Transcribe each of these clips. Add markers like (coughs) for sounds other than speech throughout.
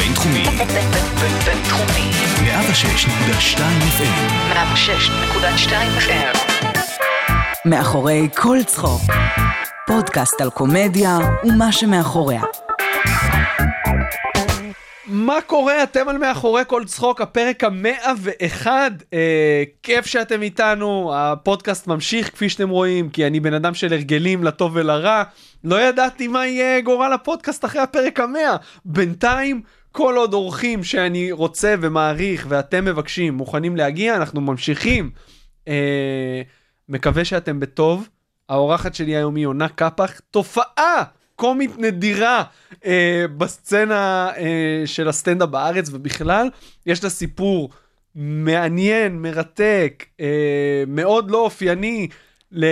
הבינתחומי. בינתחומי. 106.2 FM. 106.2 FM. מאחורי כל צחוק. פודקאסט על קומדיה ומה שמאחוריה. מה קורה? אתם על מאחורי כל צחוק, הפרק המאה ואחד. אה, כיף שאתם איתנו, הפודקאסט ממשיך כפי שאתם רואים, כי אני בן אדם של הרגלים לטוב ולרע. לא ידעתי מה יהיה גורל הפודקאסט אחרי הפרק המאה. בינתיים, כל עוד אורחים שאני רוצה ומעריך ואתם מבקשים מוכנים להגיע, אנחנו ממשיכים. אה, מקווה שאתם בטוב. האורחת שלי היום היא עונה קפח, תופעה קומית נדירה אה, בסצנה אה, של הסטנדאפ בארץ ובכלל. יש לה סיפור מעניין, מרתק, אה, מאוד לא אופייני ל,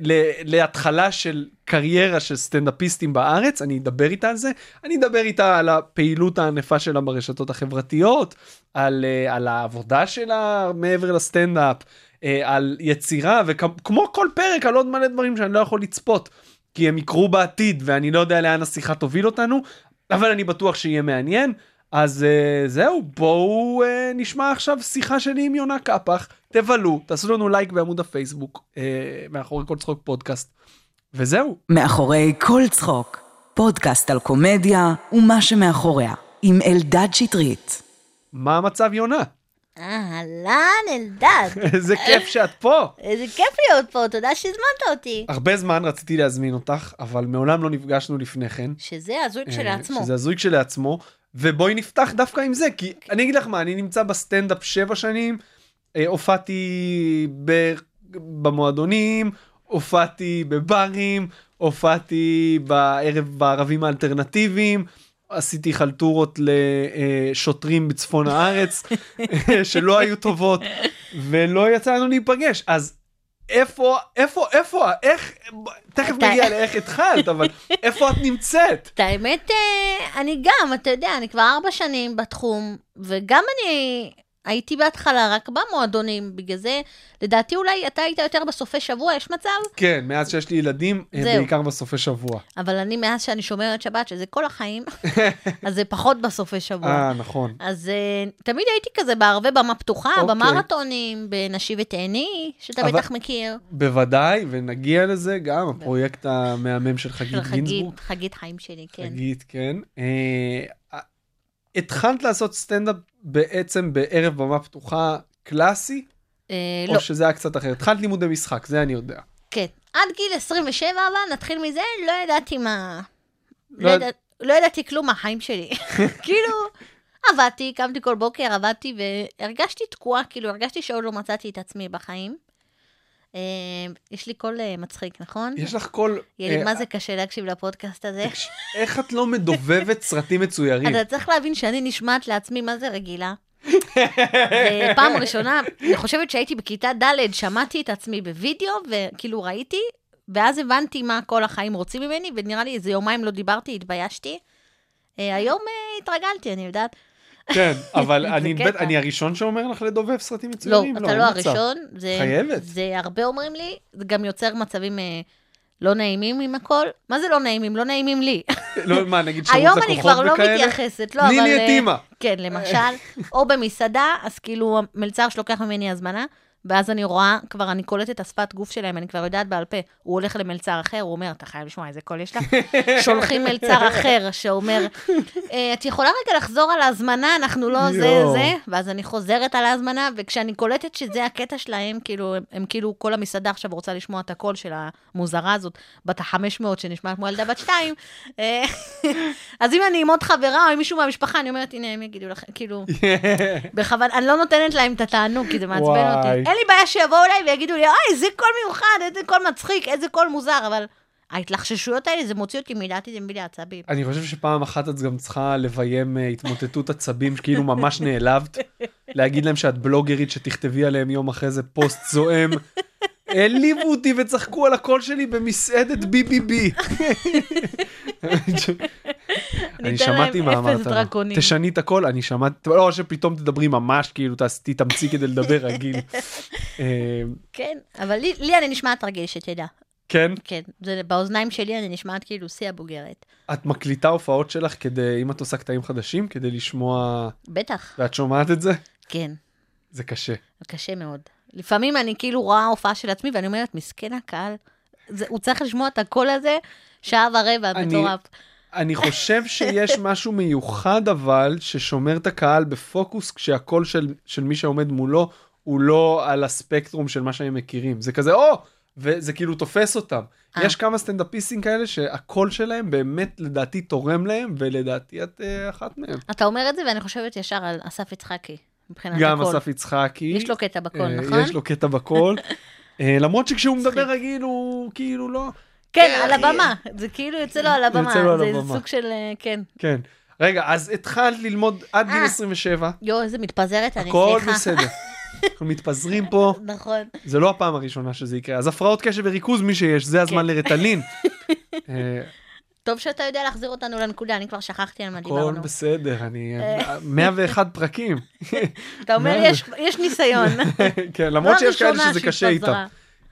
ל, להתחלה של קריירה של סטנדאפיסטים בארץ, אני אדבר איתה על זה. אני אדבר איתה על הפעילות הענפה שלה ברשתות החברתיות, על, אה, על העבודה שלה מעבר לסטנדאפ. אה, על יצירה וכמו כל פרק על עוד מלא דברים שאני לא יכול לצפות כי הם יקרו בעתיד ואני לא יודע לאן השיחה תוביל אותנו אבל אני בטוח שיהיה מעניין אז uh, זהו בואו uh, נשמע עכשיו שיחה שלי עם יונה קפח תבלו תעשו לנו לייק בעמוד הפייסבוק uh, מאחורי כל צחוק פודקאסט וזהו מאחורי כל צחוק. פודקאסט על קומדיה ומה שמאחוריה. עם אלדד שטרית. מה המצב יונה אהלן, אלדד. (laughs) איזה כיף שאת פה איזה כיף להיות פה, תודה שהזמנת אותי. הרבה זמן רציתי להזמין אותך אבל מעולם לא נפגשנו לפני כן שזה הזוי כשלעצמו. שזה הזוי כשלעצמו, ובואי נפתח דווקא עם זה, כי אני אגיד לך מה, אני נמצא בסטנדאפ שבע שנים, אה, הופעתי ב... במועדונים, הופעתי בברים, הופעתי בערב בערבים האלטרנטיביים, עשיתי חלטורות לשוטרים בצפון הארץ (laughs) שלא היו טובות, ולא יצא לנו להיפגש, אז איפה, איפה, איפה, איך, תכף נגיע לאיך התחלת, אבל (laughs) איפה את נמצאת? את האמת, אה, אני גם, אתה יודע, אני כבר ארבע שנים בתחום, וגם אני הייתי בהתחלה רק במועדונים, בגלל זה, לדעתי אולי אתה היית יותר בסופי שבוע, יש מצב? כן, מאז שיש לי ילדים, אה, זהו. בעיקר בסופי שבוע. אבל אני, מאז שאני שומרת שבת, שזה כל החיים, (laughs) אז זה פחות בסופי שבוע. אה, נכון. אז uh, תמיד הייתי כזה בערבי במה פתוחה, אוקיי. במרתונים, בנשי ותהני, שאתה אבל- בטח מכיר. בוודאי, ונגיע לזה גם, הפרויקט המהמם של חגית חגית, גינזבורג. חגית חיים שלי, כן. חגית, כן. אה, התחלת לעשות סטנדאפ בעצם בערב במה פתוחה קלאסי, אה, או לא, שזה היה קצת אחרת? התחלת לימודי משחק, זה אני יודע. כן. עד גיל 27 אבל, נתחיל מזה, לא ידעתי מה... לא לא, יד-. לא ידעתי כלום מהחיים שלי. (laughs) כאילו, עבדתי, קמתי כל בוקר, עבדתי, והרגשתי תקועה, כאילו, הרגשתי שעוד לא מצאתי את עצמי בחיים. אה, יש לי קול אה, מצחיק, נכון? יש לך קול... לי אה, מה זה קשה להקשיב לפודקאסט הזה. איך את לא מדובבת סרטים מצוירים? אתה צריך להבין שאני נשמעת לעצמי מה זה רגילה. ופעם ראשונה, אני חושבת שהייתי בכיתה ד', שמעתי את עצמי בווידאו, וכאילו ראיתי, ואז הבנתי מה כל החיים רוצים ממני, ונראה לי איזה יומיים לא דיברתי, התביישתי. היום התרגלתי, אני יודעת. כן, (laughs) אבל אני. בטח- אני הראשון שאומר לך לדובב סרטים לא, מצוירים? אתה לא מצב. הראשון. זה, חייבת. זה הרבה אומרים לי, זה גם יוצר מצבים אה, לא נעימים עם הכל. מה זה לא נעימים? לא נעימים לי. (laughs) לא, מה, נגיד שירות היום לקוחות אני כבר לא וכאלה? מתייחסת, לא, אבל... לי את אה, אימא. כן, למשל, או במסעדה, אז כאילו המלצר שלוקח ממני הזמנה, ואז אני רואה, כבר אני קולטת את השפת גוף שלהם, אני כבר יודעת בעל פה. הוא הולך למלצר אחר, הוא אומר, אתה חייב לשמוע איזה קול יש לך. (laughs) שולחים מלצר אחר שאומר, "אה, את יכולה רגע לחזור על ההזמנה, אנחנו לא זה. זה, ואז אני חוזרת על ההזמנה, וכשאני קולטת שזה הקטע שלהם, כאילו, הם, הם כאילו, כל המסעדה עכשיו רוצה לשמוע את הקול של המוזרה הזאת, בת ה-500, שנשמעת כמו ילדה בת שתיים. אה, (laughs) אז אם אני עם עוד חברה או עם מישהו מהמשפחה, אני אומרת, הנה, הם יגידו לכם, כאילו, (laughs) בכוונה, אני לא נותנת להם את התענוג, כי זה מעצבן. אותי. אין לי בעיה שיבואו אליי ויגידו לי, אוי, איזה קול מיוחד, איזה קול מצחיק, איזה קול מוזר, אבל ההתלחששויות האלה, זה מוציא אותי מדעתי, זה מביא לי עצבים. אני חושב שפעם אחת את גם צריכה לביים אה, התמוטטות עצבים, שכאילו ממש נעלבת, להגיד להם שאת בלוגרית שתכתבי עליהם יום אחרי זה פוסט זועם. העליבו אותי וצחקו על הקול שלי במסעדת ביבי-בי. (laughs) אני שמעתי מה אמרת. דרקונים. תשני את הקול, אני שמעתי, לא שפתאום תדברי ממש כאילו תתאמצי כדי לדבר (laughs) רגיל. אה, כן, אבל לי, לי אני נשמעת רגיל, שתדע. כן? כן, זה באוזניים שלי אני נשמעת כאילו שיא הבוגרת. את מקליטה הופעות שלך כדי, אם את עושה קטעים חדשים, כדי לשמוע, בטח, ואת שומעת את זה? כן, זה קשה. קשה מאוד. לפעמים אני כאילו רואה הופעה של עצמי ואני אומרת, מסכן הקהל, זה, הוא צריך לשמוע את הקול הזה שעה ורבע, אני- מטורף. אני חושב שיש (laughs) משהו מיוחד אבל, ששומר את הקהל בפוקוס, כשהקול של, של מי שעומד מולו הוא לא על הספקטרום של מה שהם מכירים. זה כזה, או! וזה כאילו תופס אותם. אה. יש כמה סטנדאפיסטים כאלה שהקול שלהם באמת לדעתי תורם להם, ולדעתי את אה, אחת מהם. אתה אומר את זה ואני חושבת ישר על אסף יצחקי, מבחינת גם הקול. אסף יצחקי. יש לו קטע בקול, אה, נכון? יש לו קטע בקול. (laughs) למרות שכשהוא. מדבר רגיל הוא כאילו לא... כן, כן, על. הבמה, זה כאילו יוצא לו על הבמה, יוצא לו על זה הבמה. סוג של, אה, כן. כן. רגע, אז התחלת ללמוד עד גיל אה. 27, יואו, איזה מתפזרת אני, הכל סליחה. בסדר. (laughs) אנחנו מתפזרים פה, נכון. זה לא הפעם הראשונה שזה יקרה. אז הפרעות קשב וריכוז, מי שיש, זה הזמן כן. לרטלין. (laughs) אה, טוב שאתה יודע להחזיר אותנו לנקודה, אני כבר שכחתי על מה הכל דיברנו. בסדר, אני... אה. 101 פרקים. (laughs) אתה אומר, יש- ניסיון. כן, למרות שיש כאלה שזה קשה איתם.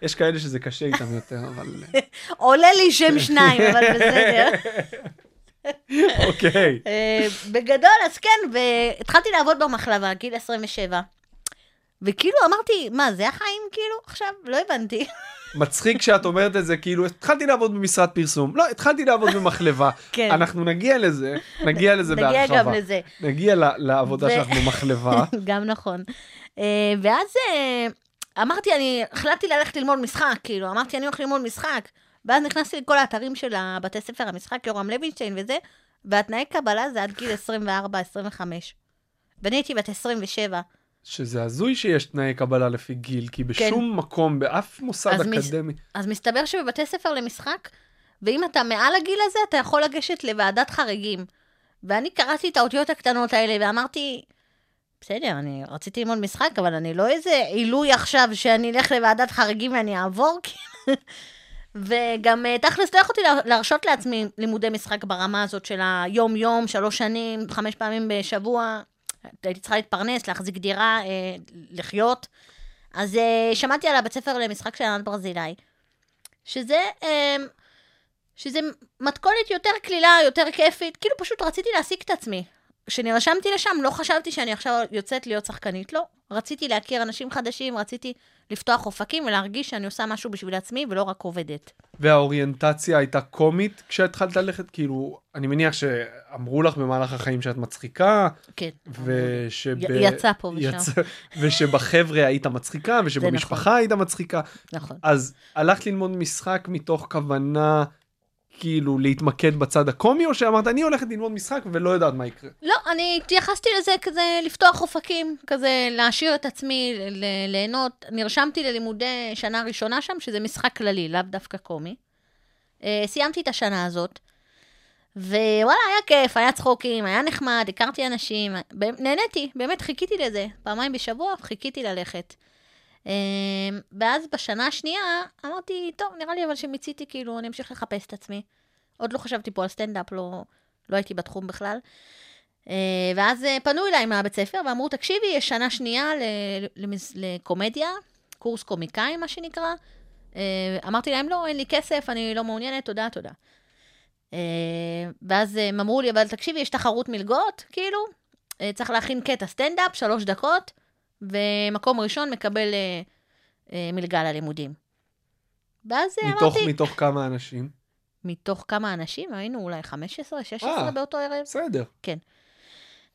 יש כאלה שזה קשה איתם יותר, אבל... (laughs) עולה לי שם שניים, אבל בסדר. (laughs) אוקיי. אה, בגדול, אז כן, והתחלתי לעבוד במחלבה, גיל 27. וכאילו אמרתי, מה, זה החיים כאילו? עכשיו, לא הבנתי. (laughs) מצחיק שאת אומרת את זה, כאילו, התחלתי לעבוד במשרד פרסום. לא, התחלתי לעבוד במחלבה. כן. אנחנו נגיע לזה, נגיע לזה נגיע בהרחבה. גם לזה. נגיע לעבודה ו- שלך במחלבה. גם נכון. אה, ואז אה, אמרתי, אני החלטתי ללכת ללמוד משחק, כאילו, אמרתי, אני הולך ללמוד משחק. ואז נכנסתי לכל האתרים של הבתי ספר המשחק, יורם לוינשטיין וזה, והתנאי קבלה זה עד גיל (laughs) 24-25. ואני הייתי בת 27. שזה הזוי שיש תנאי קבלה לפי גיל, כי בשום מקום, באף מוסד כן. אז מס- אקדמי. אז מסתבר שבבתי ספר למשחק, ואם אתה מעל הגיל הזה, אתה יכול לגשת לוועדת חריגים. ואני קראתי את האותיות הקטנות האלה ואמרתי, בסדר, אני רציתי ללמוד משחק, אבל אני לא איזה עילוי עכשיו שאני אלך לוועדת חריגים ואני אעבור, (laughs) כאילו. וגם אה, תכלס לא יכולתי לה- להרשות לעצמי לימודי משחק ברמה הזאת של היום-יום, שלוש שנים, חמש פעמים בשבוע. הייתי צריכה להתפרנס, להחזיק דירה, אה, לחיות. אז אה, שמעתי על הבית ספר למשחק של ענת ברזילי, שזה, אה, שזה מתכונת יותר קלילה, יותר כיפית, כאילו פשוט רציתי להעסיק את עצמי. כשנרשמתי לשם, לא חשבתי שאני עכשיו יוצאת להיות שחקנית, לא. רציתי להכיר אנשים חדשים, רציתי לפתוח אופקים ולהרגיש שאני עושה משהו בשביל עצמי ולא רק עובדת. והאוריינטציה הייתה קומית כשהתחלת ללכת? כאילו, אני מניח שאמרו לך במהלך החיים שאת מצחיקה, כן. ושב... י- יצא פה ושם. יצא- ושבחבר'ה היית מצחיקה, ושבמשפחה היית מצחיקה. נכון. אז הלכת ללמוד משחק מתוך כוונה כאילו להתמקד בצד הקומי, או שאמרת אני הולכת ללמוד משחק ולא יודעת מה יקרה? לא, אני התייחסתי לזה כזה לפתוח אופקים, כזה להעשיר את עצמי, ליהנות. נרשמתי ללימודי שנה ראשונה שם, שזה משחק כללי, לאו דווקא קומי. אה, סיימתי את השנה הזאת, ווואלה, היה כיף, היה צחוקים, היה נחמד, הכרתי אנשים, ב- נהניתי, באמת חיכיתי לזה. פעמיים בשבוע חיכיתי ללכת. אה, ואז בשנה השנייה אמרתי, טוב, נראה לי אבל שמיציתי, כאילו, אני אמשיך לחפש את עצמי. עוד לא חשבתי פה על סטנדאפ, לא, לא הייתי בתחום בכלל. אה, ואז אה, פנו אליי מהבית ספר ואמרו, תקשיבי, יש שנה שנייה לקומדיה, קורס קומיקאים, מה שנקרא. אה, אמרתי להם, לא, אין לי כסף, אני לא מעוניינת, תודה, תודה. ואז הם אמרו לי, אבל תקשיבי, יש תחרות מלגות, כאילו, צריך להכין קטע סטנדאפ, שלוש דקות, ומקום ראשון מקבל אה, אה, מלגה ללימודים. ואז אה, מתוך, אמרתי, מתוך כמה אנשים? מתוך כמה אנשים, היינו אולי 15, 16 אה. באותו ערב. בסדר.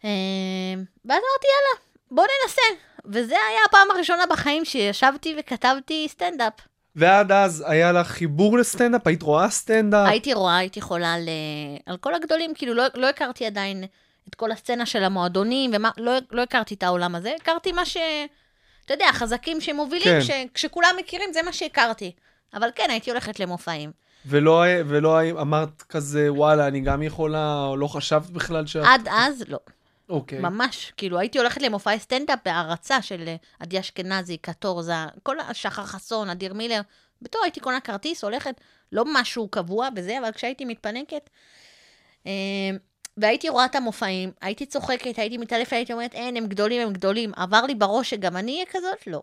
אה, ואז אמרתי, יאללה, בוא ננסה. וזה היה הפעם הראשונה בחיים שישבתי וכתבתי סטנדאפ. ועד אז היה לך חיבור לסטנדאפ? היית רואה סטנדאפ? הייתי רואה, הייתי חולה על, אה, על כל הגדולים, כאילו לא, לא הכרתי עדיין את כל הסצנה של המועדונים, ומה, לא, לא הכרתי את העולם הזה, הכרתי מה ש... אתה יודע, חזקים שמובילים, כן. ש, כשכולם מכירים, זה מה שהכרתי. אבל כן, הייתי הולכת למופעים. ולא, ולא אמרת כזה, וואלה, אני גם יכולה, או לא חשבת בכלל שאת... עד אז, לא. אוקיי. ממש, כאילו, הייתי הולכת למופעי סטנדאפ בהערצה של אה, עדי אשכנזי, קטורזה, כל השחר חסון, אדיר מילר. בתור הייתי קונה כרטיס, הולכת, לא משהו קבוע בזה, אבל כשהייתי מתפנקת, אה, והייתי רואה את המופעים, הייתי צוחקת, הייתי מתעלפת, הייתי אומרת, אין, הם גדולים, הם גדולים. עבר לי בראש שגם אני אהיה כזאת? לא.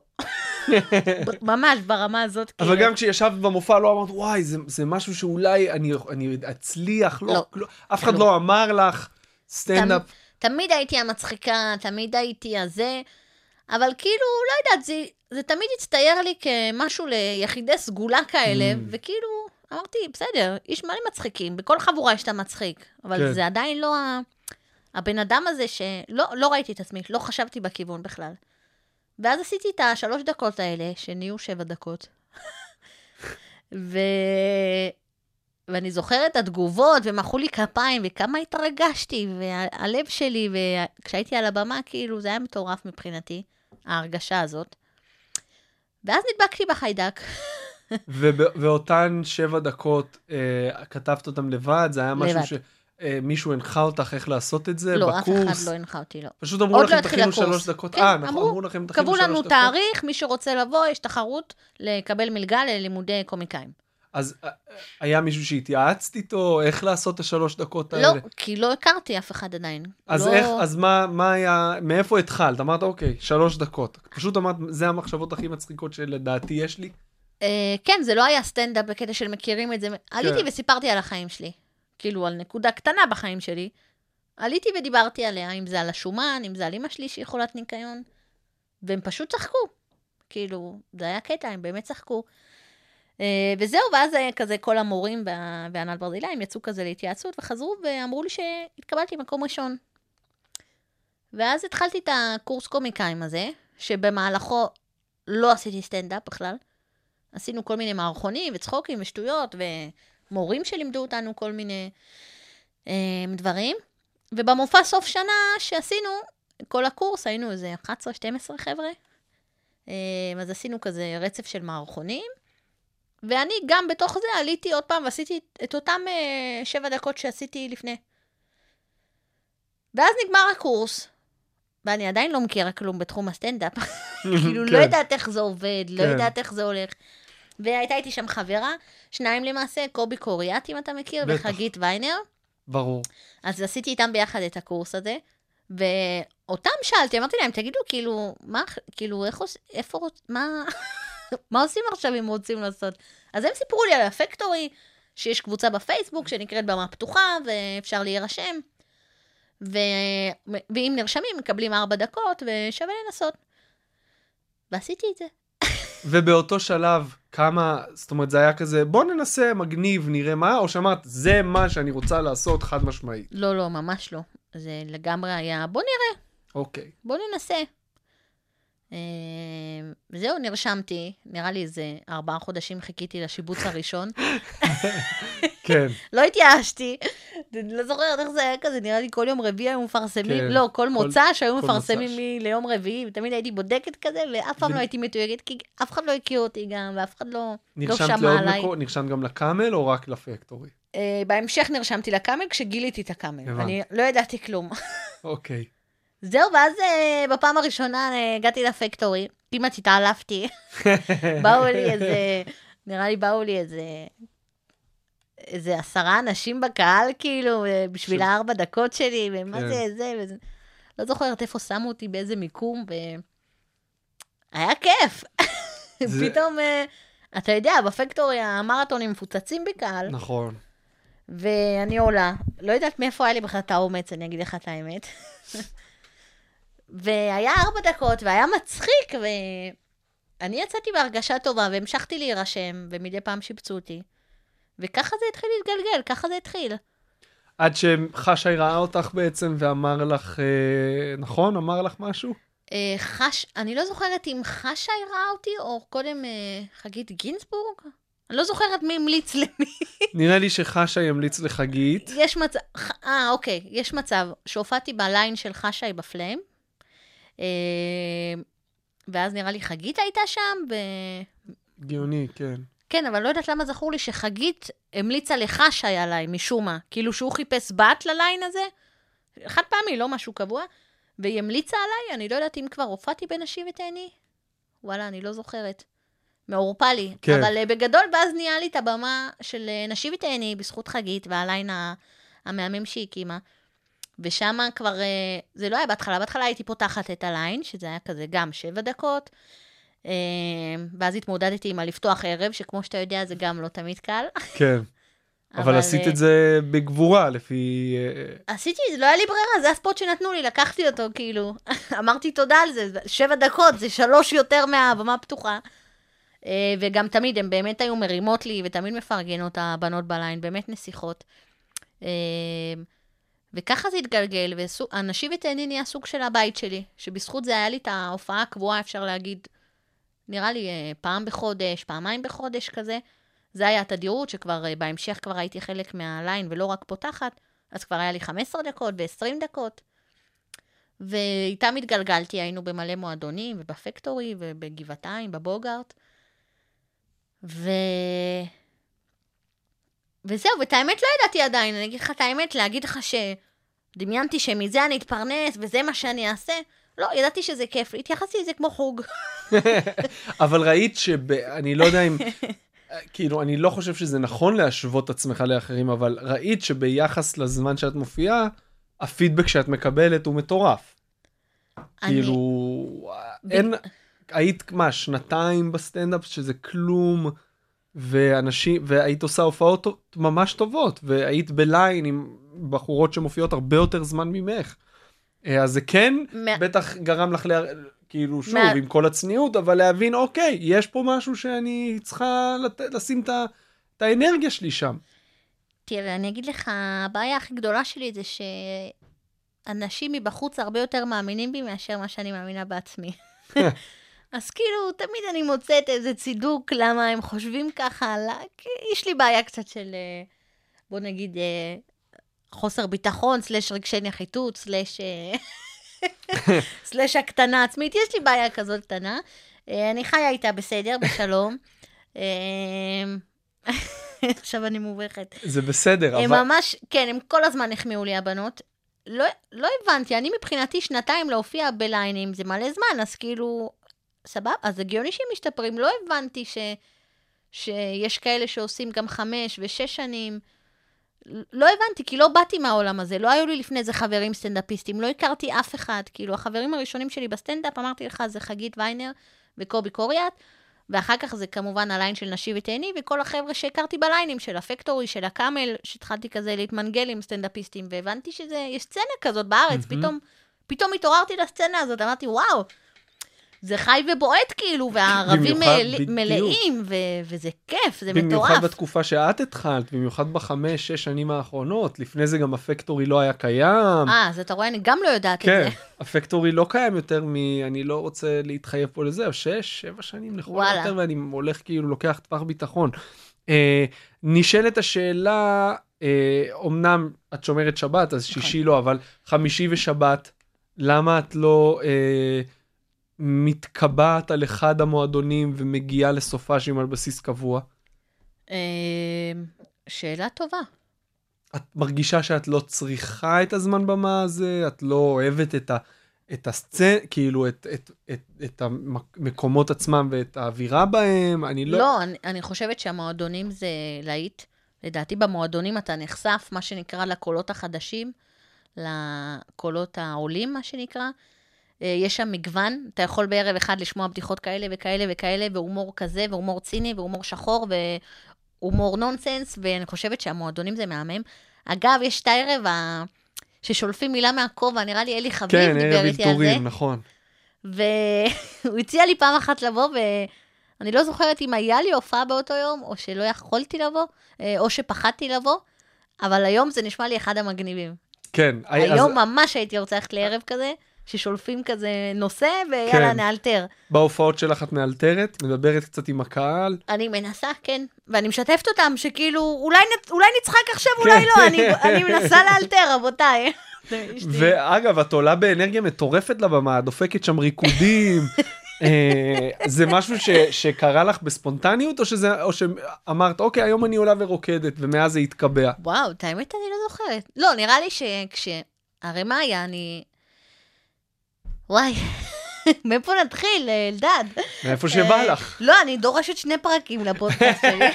(laughs) ממש ברמה הזאת. אבל כאילו. גם כשישבת במופע לא אמרת, וואי, זה, זה משהו שאולי אני, אני אצליח, לא, לא. לא, אף אחד לא. לא אמר לך סטנדאפ. תמיד הייתי המצחיקה, תמיד הייתי הזה, אבל כאילו, לא יודעת, זה, זה תמיד הצטייר לי כמשהו ליחידי סגולה כאלה, Mm. וכאילו, אמרתי, בסדר, יש מלא מצחיקים, בכל חבורה יש את המצחיק, אבל כן. זה עדיין לא ה... הבן אדם הזה שלא לא ראיתי את עצמי, לא חשבתי בכיוון בכלל. ואז עשיתי את השלוש דקות האלה, שנהיו שבע דקות. (laughs) ו... ואני זוכרת את התגובות, ומחאו לי כפיים, וכמה התרגשתי, והלב שלי, וכשהייתי על הבמה, כאילו, זה היה מטורף מבחינתי, ההרגשה הזאת. ואז נדבקתי בחיידק. (laughs) וב- ואותן שבע דקות אה, כתבת אותם לבד, זה היה משהו לבד. שמישהו הנחה אותך איך לעשות את זה לא, אף בקורס? אחד לא הנחה אותי, לא. פשוט אמרו לכם לא תכינו. שלוש דקות. כן, אה, נכון, אמרו, אמרו לכם תכינו קבעו שלוש לנו דקות. תאריך, מי שרוצה לבוא, יש תחרות לקבל מלגה ללימודי קומיקאים. אז אה, היה מישהו שהתייעצת איתו, איך לעשות את השלוש דקות האלה? לא, כי לא הכרתי אף אחד עדיין. אז לא... איך, אז מה, מה היה, מאיפה התחלת? אמרת, אוקיי, שלוש דקות. פשוט אמרת, זה המחשבות הכי מצחיקות שלדעתי יש לי. אה, כן, זה לא היה סטנדאפ בקטע של מכירים את זה. עליתי כן. וסיפרתי על החיים שלי. כאילו, על נקודה קטנה בחיים שלי. עליתי ודיברתי עליה, אם זה על השומן, אם זה על אמא שלי שהיא חולת ניקיון. והם פשוט צחקו. כאילו, זה היה קטע, הם באמת צחקו. אה, וזהו, ואז אה, כזה כל המורים וה- וענת ברזילי, הם יצאו כזה להתייעצות וחזרו ואמרו לי שהתקבלתי מקום ראשון. ואז התחלתי את הקורס קומיקאים הזה, שבמהלכו לא עשיתי סטנדאפ בכלל. עשינו כל מיני מערכונים וצחוקים ושטויות, ומורים שלימדו אותנו כל מיני אה, דברים. ובמופע סוף שנה שעשינו, כל הקורס, היינו איזה 11-12 חבר'ה. אה, אז עשינו כזה רצף של מערכונים. ואני גם בתוך זה עליתי עוד פעם ועשיתי את אותם אה, שבע דקות שעשיתי לפני. ואז נגמר הקורס, ואני עדיין לא מכירה כלום בתחום הסטנדאפ. (laughs) כאילו, לא כן. יודעת איך זה עובד, לא כן. יודעת איך זה הולך. והייתה איתי שם חברה, שניים למעשה, קובי קוריאט, אם אתה מכיר, בטח. וחגית ויינר. ברור. אז עשיתי איתם ביחד את הקורס הזה, ואותם שאלתי, אמרתי להם, תגידו, כאילו, מה, כאילו, איך עושים, איפה, מה, (laughs) מה עושים עכשיו אם רוצים לעשות? אז הם סיפרו לי על הפקטורי, שיש קבוצה בפייסבוק שנקראת במה פתוחה, ואפשר להירשם. ו... ואם נרשמים, מקבלים ארבע דקות, ושווה לנסות. ועשיתי את זה. ובאותו שלב, כמה, זאת אומרת, זה היה כזה, בוא ננסה, מגניב, נראה מה, או שאמרת, זה מה שאני רוצה לעשות, חד משמעית. לא, לא, ממש לא. זה לגמרי היה, בוא נראה, אוקיי. בוא ננסה. אה, זהו, נרשמתי, נראה לי איזה ארבעה חודשים חיכיתי לשיבוץ הראשון. (laughs) כן. (laughs) לא התייאשתי, לא זוכרת איך זה היה כזה, נראה לי כל יום רביעי היו מפרסמים, כן, לא, כל מוצא שהיו מפרסמים מוצ"ש. לי ליום רביעי, ותמיד הייתי בודקת כזה, ואף פעם לא הייתי מתויגת, כי אף אחד לא הכיר אותי גם, ואף אחד לא, לא שמע עליי. מקום? נרשמת גם לקאמל או רק לפקטורי? אה, בהמשך נרשמתי לקאמל כשגיליתי את הקאמל. אני לא ידעתי כלום. (laughs) אוקיי. זהו, ואז אה, בפעם הראשונה אה, הגעתי לפקטורי, כמעט התעלפתי. (laughs) באו לי איזה, נראה לי באו לי איזה, איזה עשרה אנשים בקהל, כאילו, בשביל ש- הארבע דקות שלי, ומה כן. זה, זה, וזה. לא זוכרת איפה שמו אותי, באיזה מיקום, ו... היה כיף. (laughs) זה- פתאום, אה, אתה יודע, בפקטורי המרתונים מפוצצים בקהל, נכון. ואני עולה. לא יודעת מאיפה היה לי בכלל את האומץ, אני אגיד לך את האמת. (laughs) והיה ארבע דקות, והיה מצחיק, ואני יצאתי בהרגשה טובה, והמשכתי להירשם, ומדי פעם שיפצו אותי. וככה זה התחיל להתגלגל, ככה זה התחיל. עד שחשי ראה אותך בעצם ואמר לך, אה, נכון? אמר לך משהו? אה, חש, אני לא זוכרת אם חשי ראה אותי, או קודם אה, חגית גינזבורג? אני לא זוכרת מי המליץ למי. (laughs) נראה לי שחשי ימליץ לחגית. יש מצב, אה, אוקיי, יש מצב שהופעתי בליין של חשי בפליים, אה, ואז נראה לי חגית הייתה שם, ו... הגיוני, כן. כן, אבל לא יודעת למה זכור לי שחגית המליצה לחשי עליי, משום מה. כאילו שהוא חיפש בת לליין הזה, חד פעמי, לא משהו קבוע, והיא המליצה עליי, אני לא יודעת אם כבר הופעתי בנשי ותהני. וואלה, אני לא זוכרת. מעורפה לי. כן. אבל אה, בגדול, ואז נהיה לי את הבמה של אה, נשי ותהני בזכות חגית, והליין המהמם שהיא הקימה. ושם כבר, אה, זה לא היה בהתחלה, בהתחלה הייתי פותחת את הליין, שזה היה כזה גם שבע דקות. אה, ואז התמודדתי עם הלפתוח ערב, שכמו שאתה יודע, זה גם לא תמיד קל. כן. (laughs) אבל עשית אה, את זה בגבורה, לפי... אה, עשיתי, זה לא היה לי ברירה, זה הספוט שנתנו לי, לקחתי אותו, כאילו. (laughs) אמרתי תודה על זה, שבע דקות, זה שלוש יותר מהבמה הפתוחה. אה, וגם תמיד, הן באמת היו מרימות לי, ותמיד מפרגנות הבנות בליין, באמת נסיכות. וככה זה התגלגל, והנשי ותהני נהיה סוג של הבית שלי, שבזכות זה היה לי את ההופעה הקבועה, אפשר להגיד, נראה לי אה, פעם בחודש, פעמיים בחודש כזה. זה היה התדירות, שכבר אה, בהמשך כבר הייתי חלק מהליין ולא רק פותחת, אז כבר היה לי 15 דקות ו-20 דקות. ואיתם התגלגלתי, היינו במלא מועדונים, ובפקטורי, ובגבעתיים, בבוגארט. ו... וזהו, ואת האמת לא ידעתי עדיין, אני אגיד לך את האמת, להגיד לך שדמיינתי שמזה אני אתפרנס וזה מה שאני אעשה, לא, ידעתי שזה כיף, התייחסתי לזה כמו חוג. (laughs) אבל ראית שב... אני לא יודע אם... כאילו, אני לא חושב שזה נכון להשוות את עצמך לאחרים, אבל ראית שביחס לזמן שאת מופיעה, הפידבק שאת מקבלת הוא מטורף. אני- כאילו, אין... היית, מה, שנתיים בסטנדאפ, שזה כלום, ואנשים, והיית עושה הופעות ממש טובות, והיית בליין עם בחורות שמופיעות הרבה יותר זמן ממך. אה, אז זה כן, מה- בטח גרם לך, לה... כאילו, שוב, מה- עם כל הצניעות, אבל להבין, אוקיי, יש פה משהו שאני צריכה לת... לשים את ה... את האנרגיה שלי שם. תראה, אני אגיד לך, הבעיה הכי גדולה שלי זה שאנשים מבחוץ הרבה יותר מאמינים בי מאשר מה שאני מאמינה בעצמי. (laughs) (laughs) אז כאילו, תמיד אני מוצאת איזה צידוק למה הם חושבים ככה, לא, כי יש לי בעיה קצת של, אה, בוא נגיד, אה, חוסר ביטחון, סלש רגשי נחיתות, סלש, אה, (laughs) סלש הקטנה עצמית, יש לי בעיה כזאת קטנה. אה, אני חיה איתה בסדר, בשלום. אה, (laughs) עכשיו אני מובכת. זה בסדר, הם אבל... ממש, כן, הם כל הזמן החמיאו לי הבנות. לא, לא הבנתי, אני מבחינתי שנתיים להופיע בליינים, זה מלא זמן, אז כאילו, סבבה, אז הגיוני שהם משתפרים. לא הבנתי ש, שיש כאלה שעושים גם חמש ושש שנים. לא הבנתי, כי לא באתי מהעולם הזה, לא היו לי לפני זה חברים סטנדאפיסטים, לא הכרתי אף אחד. כאילו, החברים הראשונים שלי בסטנדאפ, אמרתי לך, זה חגית ויינר וקובי קוריאט, ואחר כך זה כמובן הליין של נשי ותהני, וכל החבר'ה שהכרתי בליינים, של הפקטורי, של הקאמל, שהתחלתי כזה להתמנגל עם סטנדאפיסטים, והבנתי שיש סצנה כזאת בארץ, מהמם. פתאום, פתאום התעוררתי לסצנה הזאת, אמרתי, וואו, זה חי ובועט כאילו, והערבים במיוחד. מלאים, ו- וזה כיף, זה מטורף. במיוחד בתקופה שאת התחלת, במיוחד בחמש, שש שנים האחרונות, לפני זה גם הפקטורי לא היה קיים. אה, אז אתה רואה, אני גם לא יודעת את כן, זה. (laughs) הפקטורי לא קיים יותר מ... אני לא רוצה להתחייב פה לזה, אבל שש, שבע שנים לכל וואלה. יותר, ואני הולך כאילו, לוקח טווח ביטחון. אה, נשאלת השאלה, אה, אמנם את שומרת שבת, אז נכון. שישי לא, אבל חמישי ושבת, למה את לא אה, מתקבעת על אחד המועדונים ומגיעה לסופאשים על בסיס קבוע? אה, שאלה טובה. את מרגישה שאת לא צריכה את הזמן במה הזה? את לא אוהבת את, ה, את הסצנה, כאילו את, את, את, את המקומות עצמם ואת האווירה בהם? אני לא... לא, אני, אני חושבת שהמועדונים זה להיט. לדעתי במועדונים אתה נחשף, מה שנקרא, לקולות החדשים, לקולות העולים, מה שנקרא. אה, יש שם מגוון, אתה יכול בערב אחד לשמוע בדיחות כאלה וכאלה וכאלה, והומור כזה, והומור ציני, והומור שחור, והומור נונסנס, ואני חושבת שהמועדונים זה מהמם. אגב, יש את הערב ה... ששולפים מילה מהכובע, נראה לי אלי חביב כן, דיבר ערב איתי על זה. אלתורים, נכון. והוא הציע לי פעם אחת לבוא, ואני לא זוכרת אם היה לי הופעה באותו יום, או שלא יכולתי לבוא, אה, או שפחדתי לבוא, אבל היום זה נשמע לי אחד המגניבים. כן. היום אז ממש הייתי רוצה ללכת לערב כזה, ששולפים כזה נושא, ויאללה, כן. נאלתר. בהופעות שלך את מאלתרת, מדברת קצת עם הקהל. אני מנסה, כן, ואני משתפת אותם, שכאילו, אולי, אולי נצחק עכשיו, כן. אולי לא, אני, אני מנסה לאלתר, רבותיי. (laughs) ואגב, את עולה באנרגיה מטורפת לבמה, דופקת שם ריקודים. אה, זה משהו ש, שקרה לך בספונטניות, או, שזה, או שאמרת, אוקיי, היום אני עולה ורוקדת, ומאז זה התקבע? וואו, את האמת אני לא זוכרת. לא, נראה לי שכש... הרי מה היה, אני... וואי, (laughs) מאיפה נתחיל, אלדד? מאיפה שבא אה, לך. לא, אני דורשת שני פרקים לפודקאסט שלי.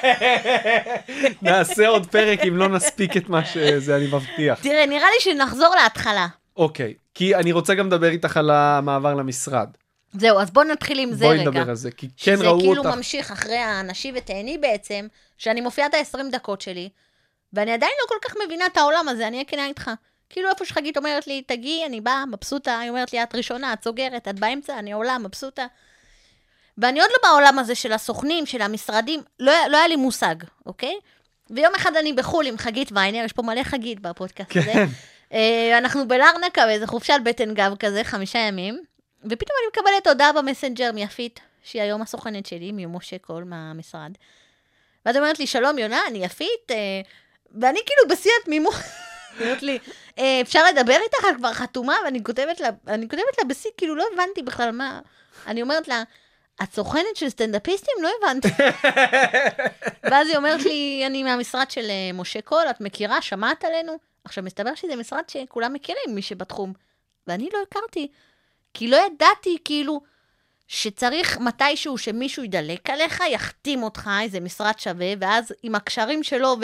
(laughs) נעשה עוד פרק אם לא נספיק את מה שזה, אני מבטיח. תראה, נראה לי שנחזור להתחלה. אוקיי, כי אני רוצה גם לדבר איתך על המעבר למשרד. זהו, אז בואו נתחיל עם זה בואי רגע. נדבר על זה, כי כן שזה ראו כאילו אותך. ממשיך אחרי הנשי ותהני בעצם, שאני מופיעה את ה-20 דקות שלי, ואני עדיין לא כל כך מבינה את העולם הזה, אני אהיה כנה איתך. כאילו איפה שחגית אומרת לי, תגיעי, אני באה, מבסוטה, היא אומרת לי, את ראשונה, את סוגרת, את באמצע, אני עולה, מבסוטה. ואני עוד לא בעולם הזה של הסוכנים, של המשרדים, לא, לא היה לי מושג, אוקיי? ויום אחד אני בחו"ל עם חגית ויינר, יש פה מלא חגית בפודקאסט הזה. כן. אה, אנחנו בלרנקה, באיזה חופשת בטן גב כזה, חמישה ימים, ופתאום אני מקבלת הודעה במסנג'ר מיפית, שהיא היום הסוכנת שלי, ממשה קול מהמשרד. והיא אומרת לי, שלום יונה, אני יפית, אה, ואני כאילו בשיא התמימות. אומרת לי, "אה, אפשר לדבר איתך? את כבר חתומה? ואני כותבת לה, אני כותבת לה בשיא, כאילו לא הבנתי בכלל מה... אני אומרת לה, את סוכנת של סטנדאפיסטים? לא הבנתי. (laughs) ואז היא אומרת לי, אני מהמשרד של אה, משה קול, את מכירה? שמעת עלינו? עכשיו, מסתבר שזה משרד שכולם מכירים, מי שבתחום. ואני לא הכרתי, כי לא ידעתי, כאילו, שצריך מתישהו שמישהו ידלק עליך, יחתים אותך, איזה משרד שווה, ואז עם הקשרים שלו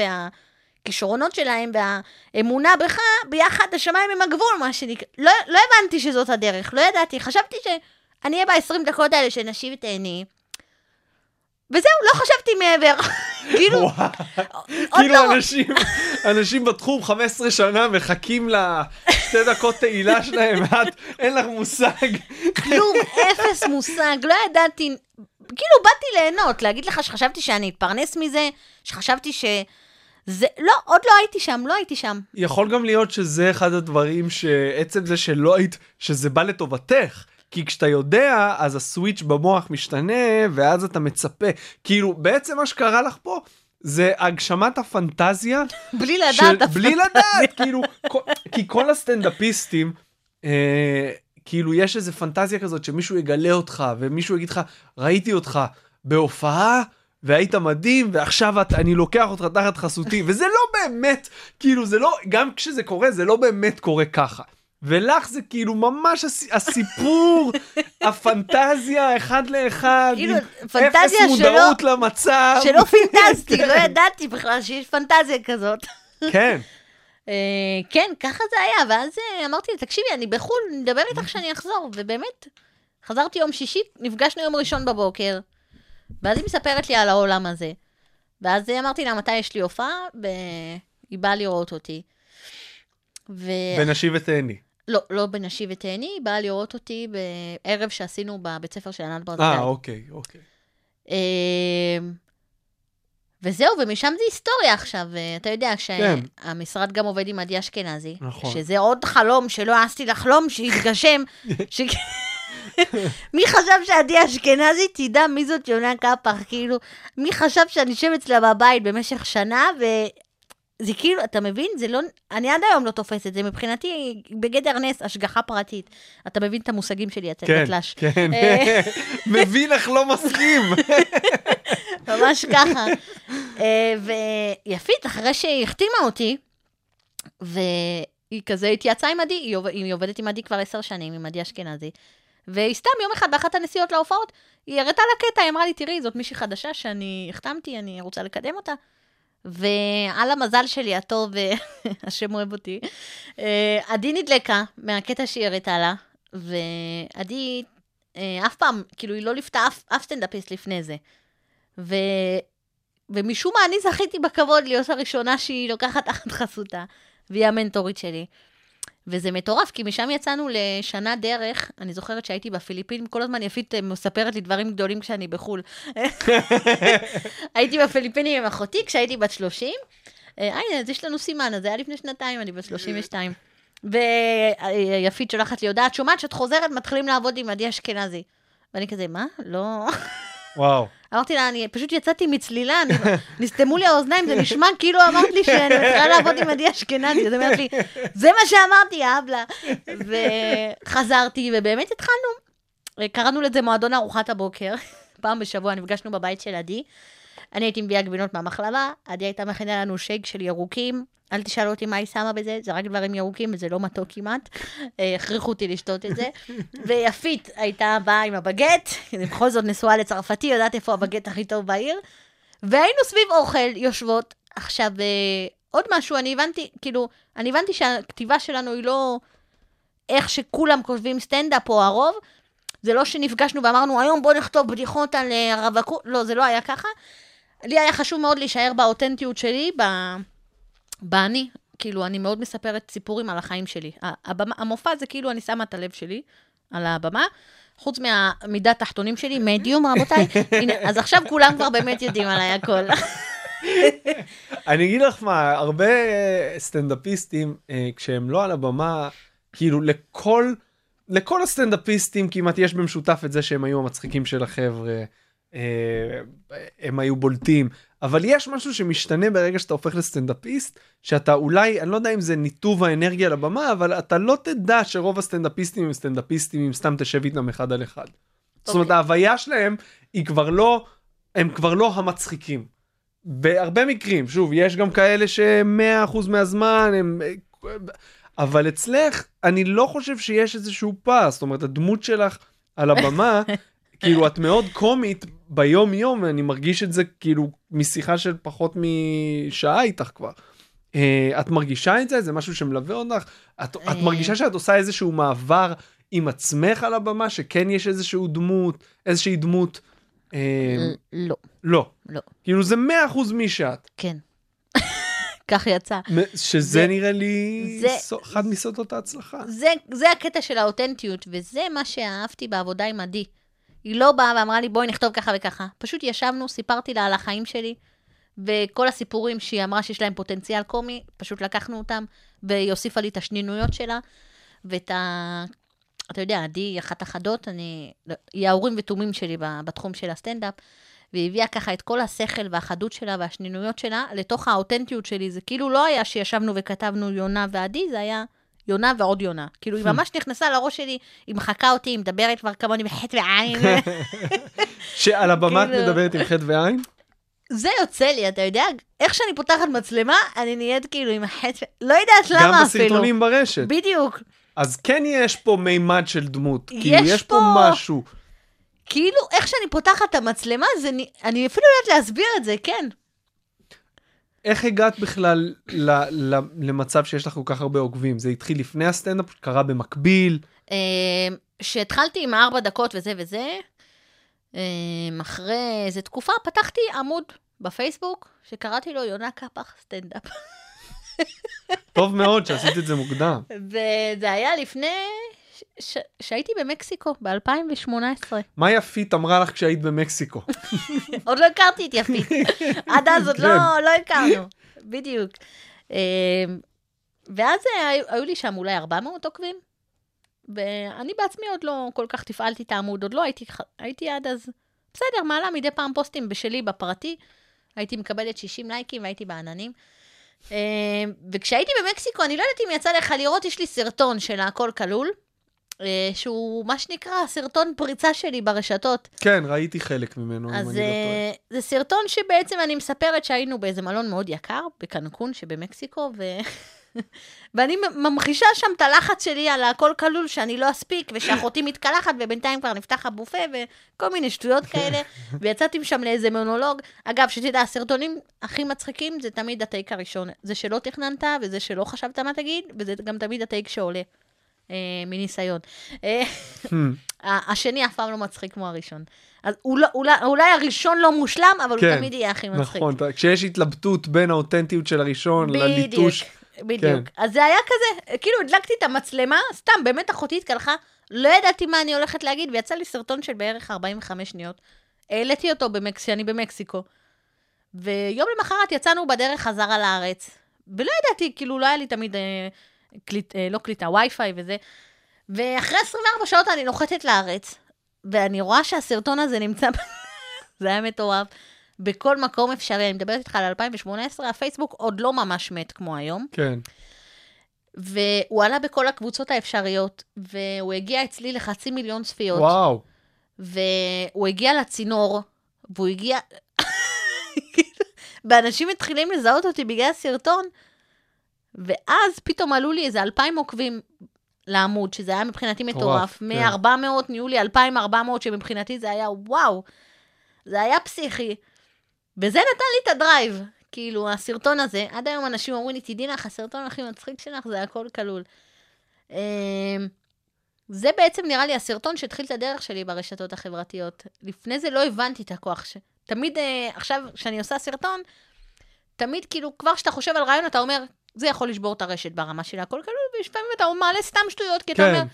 והכישרונות שלהם והאמונה בך, ביחד השמיים הם הגבול, מה שנקרא. לא, לא הבנתי שזאת הדרך, לא ידעתי. חשבתי שאני אהיה ב-20 דקות האלה שנשיב את עיני. וזהו, לא חשבתי מעבר. (laughs) כאילו, כאילו לא... אנשים, (laughs) אנשים בתחום 15 שנה מחכים לשתי דקות תהילה שלהם, (laughs) ואת, אין לך מושג. כלום, אפס מושג, לא ידעתי, כאילו באתי ליהנות, להגיד לך שחשבתי שאני אתפרנס מזה, שחשבתי ש... זה, לא, עוד לא הייתי שם, לא הייתי שם. יכול גם להיות שזה אחד הדברים שעצם זה שלא היית, שזה בא לטובתך. כי כשאתה יודע, אז הסוויץ' במוח משתנה, ואז אתה מצפה. כאילו, בעצם מה שקרה לך פה, זה הגשמת הפנטזיה (laughs) בלי של, לדעת אף בלי לדעת, כאילו, כל- כי כל הסטנדאפיסטים, אה, כאילו, יש איזה פנטזיה כזאת שמישהו יגלה אותך, ומישהו יגיד לך, ראיתי אותך בהופעה, והיית מדהים, ועכשיו את, אני לוקח אותך תחת חסותי, וזה לא באמת, כאילו, זה לא, גם כשזה קורה, זה לא באמת קורה ככה. ולך זה כאילו ממש הס- הסיפור, (laughs) הפנטזיה, אחד לאחד, כאילו, אפס שלא- מודעות למצב. שלא פינטזתי, (laughs) לא ידעתי בכלל שיש פנטזיה כזאת. כן. (laughs) אה, כן, ככה זה היה, ואז אה, אמרתי לה, תקשיבי, אני בחו"ל, נדבר איתך כשאני אחזור, ובאמת, חזרתי יום שישי, נפגשנו יום ראשון בבוקר, ואז היא מספרת לי על העולם הזה. ואז אמרתי לה, מתי יש לי הופעה, והיא באה לראות אותי. ו... ונשיב ותהני. לא, לא בנשי ותהני, היא באה לראות אותי בערב שעשינו בבית ספר של ענת ברזילי. אה, אוקיי, אוקיי. אמ, וזהו, ומשם זה היסטוריה עכשיו. אתה יודע, כן. שהמשרד גם עובד עם עדי אשכנזי. נכון. שזה עוד חלום שלא העזתי לחלום שיתגשם. (laughs) ש... מי חשב שעדי אשכנזי תדע מי זאת יונה קפח? כאילו, מי חשב שאני אשב אצלה בבית במשך שנה, וזה כאילו, אתה מבין? זה לא... אני עד היום לא תופסת, זה מבחינתי בגדר נס, השגחה פרטית. אתה מבין את המושגים שלי, אתה כן, דתל"ש. כן. אה. (laughs) מבין אך לא מסכים. (laughs) ממש ככה. אה, ויפית, אחרי שהיא החתימה אותי, והיא כזה התייעצה עם עדי, היא עובד- היא עובדת עם עדי כבר עשר שנים, עם עדי אשכנזי, והיא סתם יום אחד באחת הנסיעות להופעות, היא הראתה לה קטע, היא אמרה לי, תראי, זאת מישהי חדשה שאני החתמתי, אני רוצה לקדם אותה. ועל המזל שלי הטוב, (laughs) השם אוהב אותי, אה, עדי נדלקה מהקטע שהיא הראתה לה, ועדי אה, אף פעם, כאילו, היא לא ליוותה אף, אף סטנדאפיסט לפני זה. ו... ומשום מה אני זכיתי בכבוד להיות הראשונה שהיא לוקחת תחת חסותה, והיא המנטורית שלי. וזה מטורף, כי משם יצאנו לשנה דרך, אני זוכרת שהייתי בפיליפינים, כל הזמן יפית אה, מספרת לי דברים גדולים כשאני בחו"ל. (laughs) הייתי בפיליפינים עם אחותי כשהייתי בת 30. אה, הנה, אז יש לנו סימן, אז זה היה לפני שנתיים, אני בת 32. ויפית שולחת לי הודעה, את שומעת שאת חוזרת, מתחילים לעבוד עם עדי אשכנזי. ואני כזה, מה? לא... וואו. אמרתי לה, אני פשוט יצאתי מצלילה, נסתמו לי האוזניים, זה נשמע כאילו אמרת לי שאני מתחילה לעבוד עם עדי אשכנזי. אז היא אומרת לי, זה מה שאמרתי, אבלה. וחזרתי, ובאמת התחלנו. קראנו לזה מועדון ארוחת הבוקר. פעם בשבוע נפגשנו בבית של עדי. אני הייתי מביאה גבינות מהמחלבה, עדי הייתה מכינה לנו שייק של ירוקים. אל תשאל אותי מה היא שמה בזה, זה רק דברים ירוקים וזה לא מתוק כמעט. אה, הכריחו אותי לשתות את זה. (laughs) ויפית הייתה באה עם הבגט, היא בכל זאת נשואה לצרפתי, יודעת איפה הבגט הכי טוב בעיר. והיינו סביב אוכל, יושבות. עכשיו, אה, עוד משהו, אני הבנתי, כאילו, אני הבנתי שהכתיבה שלנו היא לא איך שכולם כותבים סטנדאפ או הרוב, זה לא שנפגשנו ואמרנו, היום בוא נכתוב בדיחות על אה, רווקות, לא, זה לא היה ככה. לי היה חשוב מאוד להישאר באותנטיות שלי, ב... באני. כאילו, אני מאוד מספרת סיפורים על החיים שלי. הבמה, המופע זה כאילו אני שמה את הלב שלי על הבמה. חוץ מהמידה התחתונים שלי, מדיום, רבותיי. (laughs) הנה, אז עכשיו כולם כבר באמת יודעים עליי הכל. (laughs) אני אגיד לך מה, הרבה אה, סטנדאפיסטים, אה, כשהם לא על הבמה, כאילו לכל, לכל הסטנדאפיסטים כמעט יש במשותף את זה שהם היו המצחיקים של החבר'ה, הם היו בולטים, אבל יש משהו שמשתנה ברגע שאתה הופך לסטנדאפיסט, שאתה אולי, אני לא יודע אם זה ניתוב האנרגיה לבמה, אבל אתה לא תדע שרוב הסטנדאפיסטים הם סטנדאפיסטים אם סתם תשב איתם אחד על אחד. זאת אומרת, ההוויה שלהם היא כבר לא, הם כבר לא המצחיקים. בהרבה מקרים, שוב, יש גם כאלה ש-100% מהזמן הם... אבל אצלך, אני לא חושב שיש איזשהו פער, זאת אומרת, הדמות שלך על הבמה, (laughs) כאילו, את מאוד קומית ביום-יום, ואני מרגיש את זה כאילו משיחה של פחות משעה איתך כבר. אה, את מרגישה את זה? זה משהו שמלווה אותך? את, את אה. מרגישה שאת עושה איזשהו מעבר עם עצמך על הבמה, שכן יש איזשהו דמות, איזושהי דמות? אה, לא, לא. לא, כאילו זה 100% מי שאת. כן. (laughs) כך יצא. שזה זה- נראה לי זה- סו- אחד מסודות ההצלחה. זה, זה הקטע של האותנטיות, וזה מה שאהבתי בעבודה עם עדי. היא לא באה ואמרה לי, בואי נכתוב ככה וככה. פשוט ישבנו, סיפרתי לה על החיים שלי, וכל הסיפורים שהיא אמרה שיש להם פוטנציאל קומי, פשוט לקחנו אותם, והיא הוסיפה לי את השנינויות שלה, ואת ה... אתה יודע, עדי היא אחת החדות, אני... היא האורים ותומים שלי בתחום של הסטנדאפ, והיא הביאה ככה את כל השכל והחדות שלה והשנינויות שלה לתוך האותנטיות שלי. זה כאילו לא היה שישבנו וכתבנו יונה ועדי, זה היה יונה ועוד יונה. כאילו, היא ממש נכנסה לראש שלי, היא מחקה אותי, היא מדברת כבר כמוני בחטא ועין. (laughs) שעל הבמה את כאילו- מדברת עם חטא ועין? זה יוצא לי, אתה יודע, איך שאני פותחת מצלמה, אני נהיית כאילו עם החטא, לא יודעת למה גם אפילו. בסרטונים ברשת. בדיוק. אז כן יש פה מימד של דמות. כאילו, יש פה משהו. כאילו, איך שאני פותחת את המצלמה, אני אפילו לא יודעת להסביר את זה, כן. איך הגעת בכלל ל- ל- למצב שיש לך כל כך הרבה עוקבים? זה התחיל לפני הסטנדאפ? קרה במקביל? כשהתחלתי עם ארבע דקות וזה וזה, אה, אחרי איזה תקופה פתחתי עמוד בפייסבוק, שקראתי לו יונה קפח סטנדאפ. טוב מאוד שעשית את זה מוקדם. (laughs) וזה היה לפני שהייתי במקסיקו, ב-2018. מה יפית אמרה לך כשהיית במקסיקו? (laughs) עוד לא הכרתי את יפית. (laughs) עד אז עוד לא, כן. לא הכרנו, בדיוק. אה, ואז אה, היו, לי שם אולי 400 עוקבים, ואני בעצמי עוד לא כל כך תפעלתי את העמוד, עוד לא הייתי, עד אז, בסדר, מעלה מדי פעם פוסטים בשלי בפרטי, הייתי מקבלת 60 לייקים והייתי בעננים. אה, וכשהייתי במקסיקו, אני לא יודעת אם יצא לך לראות, יש לי סרטון של הכל כלול, שהוא מה שנקרא סרטון פריצה שלי ברשתות. כן, ראיתי חלק ממנו, אם אני לא טועה. אה, זה סרטון שבעצם אני מספרת שהיינו באיזה מלון מאוד יקר, בקנקון שבמקסיקו, ו... (laughs) ואני ממחישה שם את הלחץ שלי על הכל כלול, שאני לא אספיק, ושאחותי (coughs) מתקלחת, ובינתיים כבר נפתח הבופה, וכל מיני שטויות כאלה, (laughs) ויצאתי משם לאיזה מונולוג. אגב, שתדע, הסרטונים הכי מצחיקים זה תמיד הטייק הראשון. זה שלא תכננת, וזה שלא חשבת מה תגיד, וזה גם תמיד הטייק שעולה, אה, מניסיון. אה, Hmm. השני אף פעם לא מצחיק כמו הראשון. אז אולי, אולי, אולי הראשון לא מושלם, אבל כן, הוא תמיד יהיה הכי מצחיק. נכון, כשיש התלבטות בין האותנטיות של הראשון בדיוק, לליטוש. בדיוק. כן. אז זה היה כזה, כאילו הדלקתי את המצלמה, סתם, באמת אחותי התקלחה, לא ידעתי מה אני הולכת להגיד, ויצא לי סרטון של בערך 45 שניות. העליתי אותו במקס... כשאני במקסיקו. ויום למחרת יצאנו בדרך חזרה לארץ, ולא ידעתי, כאילו לא היה לי תמיד אה, קליט, אה, לא קליטה, וי-פיי וזה. ואחרי 24 שעות אני נוחתת לארץ, ואני רואה שהסרטון הזה נמצא, (laughs) זה היה מטורף, בכל מקום אפשרי. אני מדברת איתך על 2018, הפייסבוק עוד לא ממש מת כמו היום, כן. והוא עלה בכל הקבוצות האפשריות, והוא הגיע אצלי לחצי מיליון צפיות. וואו. והוא הגיע לצינור, והוא הגיע... (laughs) ואנשים מתחילים לזהות אותי בגלל הסרטון, ואז פתאום עלו לי איזה אלפיים עוקבים לעמוד, שזה היה מבחינתי מטורף, מטורף. כן. מ-400 נהיו לי 2,400, שמבחינתי זה היה וואו. זה היה פסיכי. וזה נתן לי את הדרייב. כאילו, הסרטון הזה, עד היום אנשים אומרים לי, תדעי לך, הסרטון הכי מצחיק שלך זה הכל כלול. אמ, זה בעצם נראה לי הסרטון שהתחיל את הדרך שלי ברשתות החברתיות. לפני זה לא הבנתי את הכוח ש... תמיד, אה, עכשיו, כשאני עושה סרטון, תמיד כאילו, כבר כשאתה חושב על רעיון, אתה אומר, זה יכול לשבור את הרשת ברמה של הכל כלול, ולפעמים אתה מעלה סתם שטויות, כי אתה אומר, כן,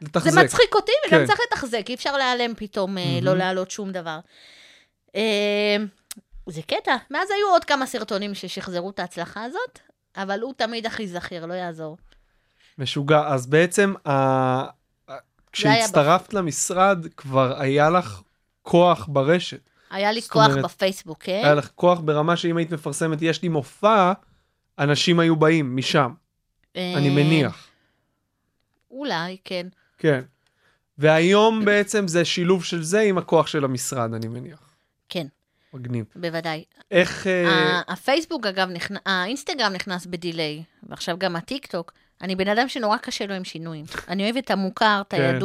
לתחזק. זה מצחיק אותי, וגם כן. צריך לתחזק, אי אפשר להיעלם פתאום, אה, לא להעלות שום דבר. אה, זה קטע. מאז היו עוד כמה סרטונים ששחזרו את ההצלחה הזאת, אבל הוא תמיד הכי זכיר, לא יעזור. משוגע. אז בעצם, ה... כשהצטרפת למשרד, כבר היה לך כוח ברשת. היה לי כוח אומרת, בפייסבוק, כן? היה לך כוח ברמה שאם היית מפרסמת, יש לי מופע, אנשים היו באים משם, אני אה, מניח. אולי, כן. כן. והיום בעצם זה שילוב של זה עם הכוח של המשרד, אני מניח. כן, מגניב. בוודאי. איך... אה, הפייסבוק, אגב. האינסטגרם נכנס בדיליי, ועכשיו גם הטיקטוק. אני בן אדם שנורא קשה לו עם שינויים. אני אוהבת את המוכר, את כן.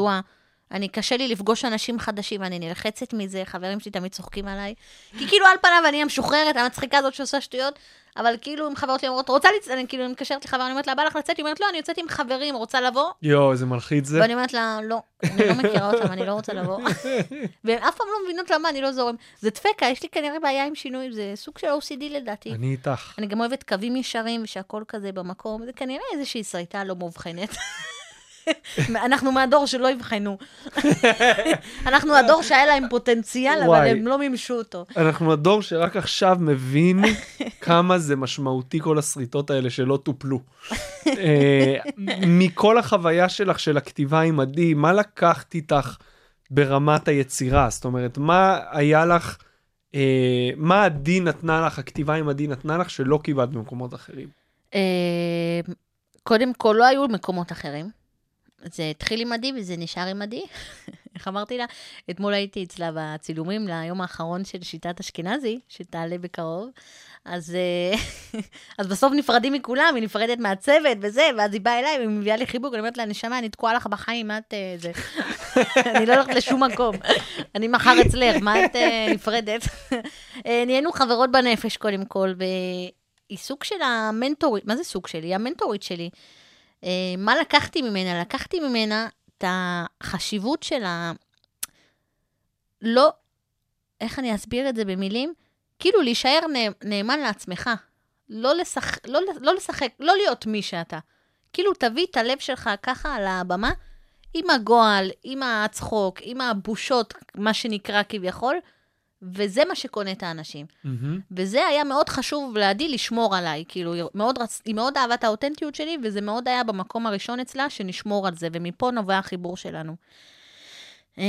אני, קשה לי לפגוש אנשים חדשים, אני נלחצת מזה, חברים שלי תמיד צוחקים עליי. כי כאילו על פניו אני המשוחררת, המצחיקה הזאת שעושה שטויות, אבל כאילו אם חברות שלי אומרות, רוצה לצאת, אני כאילו מתקשרת לחבר, אני אומרת לה, בא לך לצאת? היא אומרת, לא, אני יוצאת עם חברים, רוצה לבוא? יואו, איזה מלחיץ זה. ואני אומרת לה, לא, אני לא מכירה אותם, אני לא רוצה לבוא. (laughs) והן אף פעם לא מבינות למה אני לא זורם. זה דפקה, יש לי כנראה בעיה עם שינוי, זה סוג של OCD לדעתי. אני איתך. אני גם אוהבת קווים ישרים ושהכול כזה במקום, זה כנראה איזושהי סריטה לא מאובחנת. אנחנו מהדור שלא אבחנו. אנחנו הדור שהיה להם פוטנציאל, אבל. הם לא מימשו אותו. אנחנו הדור שרק עכשיו מבין כמה זה משמעותי כל השריטות האלה שלא טופלו. אה, מכל החוויה שלך של הכתיבה עם עדי, מה לקחת איתך ברמת היצירה? זאת אומרת, מה היה לך, אה, מה עדי נתנה לך, הכתיבה עם עדי נתנה לך שלא קיבלת במקומות אחרים? אה, קודם כל, לא היו מקומות אחרים. זה התחיל עם עדי וזה נשאר עם עדי. (laughs) איך אמרתי לה? אתמול הייתי אצלה בצילומים ליום האחרון של שיטת אשכנזי, שתעלה בקרוב. אז, אה, (laughs) אז בסוף נפרדים מכולם, היא נפרדת מהצוות וזה, ואז היא באה אליי והיא מביאה לי חיבוק, אני אומרת לה, נשמה, אני תקועה לך בחיים, מה את... אה, זה... (laughs) אני לא הולכת לשום מקום. אני מחר אצלך, מה את אה, נפרדת? נהיינו חברות בנפש, קודם כל, והיא סוג של המנטורית, מה זה סוג שלי? היא המנטורית שלי. אה, מה לקחתי ממנה? לקחתי ממנה את החשיבות של ה... לא, איך אני אסביר את זה במילים? כאילו להישאר נא- נאמן לעצמך. לא, לשח... לא, לא לשחק, לא להיות מי שאתה. כאילו תביא את הלב שלך ככה על הבמה, עם הגועל, עם הצחוק, עם הבושות, מה שנקרא כביכול, וזה מה שקונה את האנשים. מהמם. וזה היה מאוד חשוב לעדי לשמור עליי, כאילו, היא מאוד, רצ... היא מאוד אהבה את האותנטיות שלי, וזה מאוד היה במקום הראשון אצלה, שנשמור על זה, ומפה נובע החיבור שלנו. אה,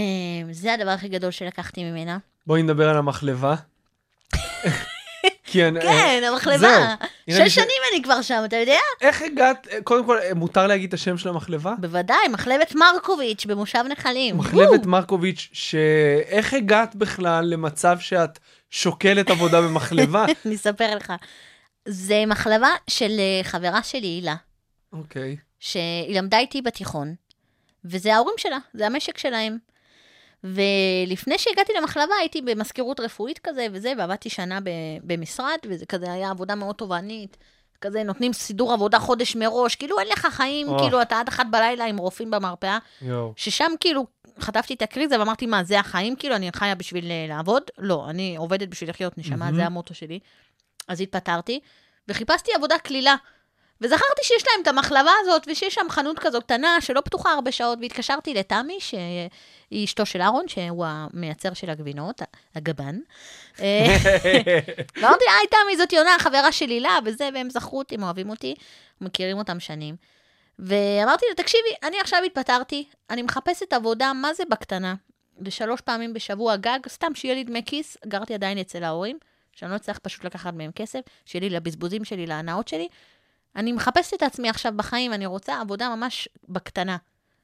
זה הדבר הכי גדול שלקחתי ממנה. בואי נדבר על המחלבה. כי אני- כן, זהו. המחלבה. שש שנים אני כבר שם, אתה יודע? איך הגעת, קודם כל, מותר להגיד את השם של המחלבה? בוודאי, מחלבת מרקוביץ' במושב נחלים. מחלבת. מרקוביץ', שאיך הגעת בכלל למצב שאת שוקלת עבודה במחלבה? (laughs) אני אספר לך. זה מחלבה של אה, חברה שלי, הילה, אוקיי. שהיא למדה איתי בתיכון, וזה ההורים שלה, זה המשק שלהם. ולפני שהגעתי למחלבה הייתי במזכירות רפואית כזה וזה, ועבדתי שנה במשרד, וזה כזה היה עבודה מאוד תובענית. כזה נותנים סידור עבודה חודש מראש, כאילו אין לך חיים, או. כאילו אתה עד אחת בלילה עם רופאים במרפאה, יואו. ששם כאילו חטפתי את הקריזה ואמרתי, מה, זה החיים? כאילו, אני חיה בשביל אה, לעבוד? לא, אני עובדת בשביל לחיות נשמה, מהמם. זה המוטו שלי. אז התפטרתי, וחיפשתי עבודה קלילה. וזכרתי שיש להם את המחלבה הזאת, ושיש שם חנות כזו קטנה, שלא פתוחה הרבה שעות, והתקשרתי לתמי, שהיא אשתו של אהרון, שהוא המייצר של הגבינות, הגבן. (laughs) ואמרתי לה, היי תמי, זאת יונה, חברה של הילה, וזה, והם זכרו אותי, הם אוהבים אותי, מכירים אותם שנים. ואמרתי לה, תקשיבי, אני עכשיו התפטרתי, אני מחפשת עבודה, מה זה בקטנה? ושלוש פעמים בשבוע גג, סתם שיהיה לי דמי כיס, גרתי עדיין אצל ההורים, שאני לא אצטרך פשוט לקחת מהם כסף, שיהיה לי לבזבוזים שלי, להנאות שלי. אני מחפשת את עצמי עכשיו בחיים, אני רוצה עבודה ממש בקטנה.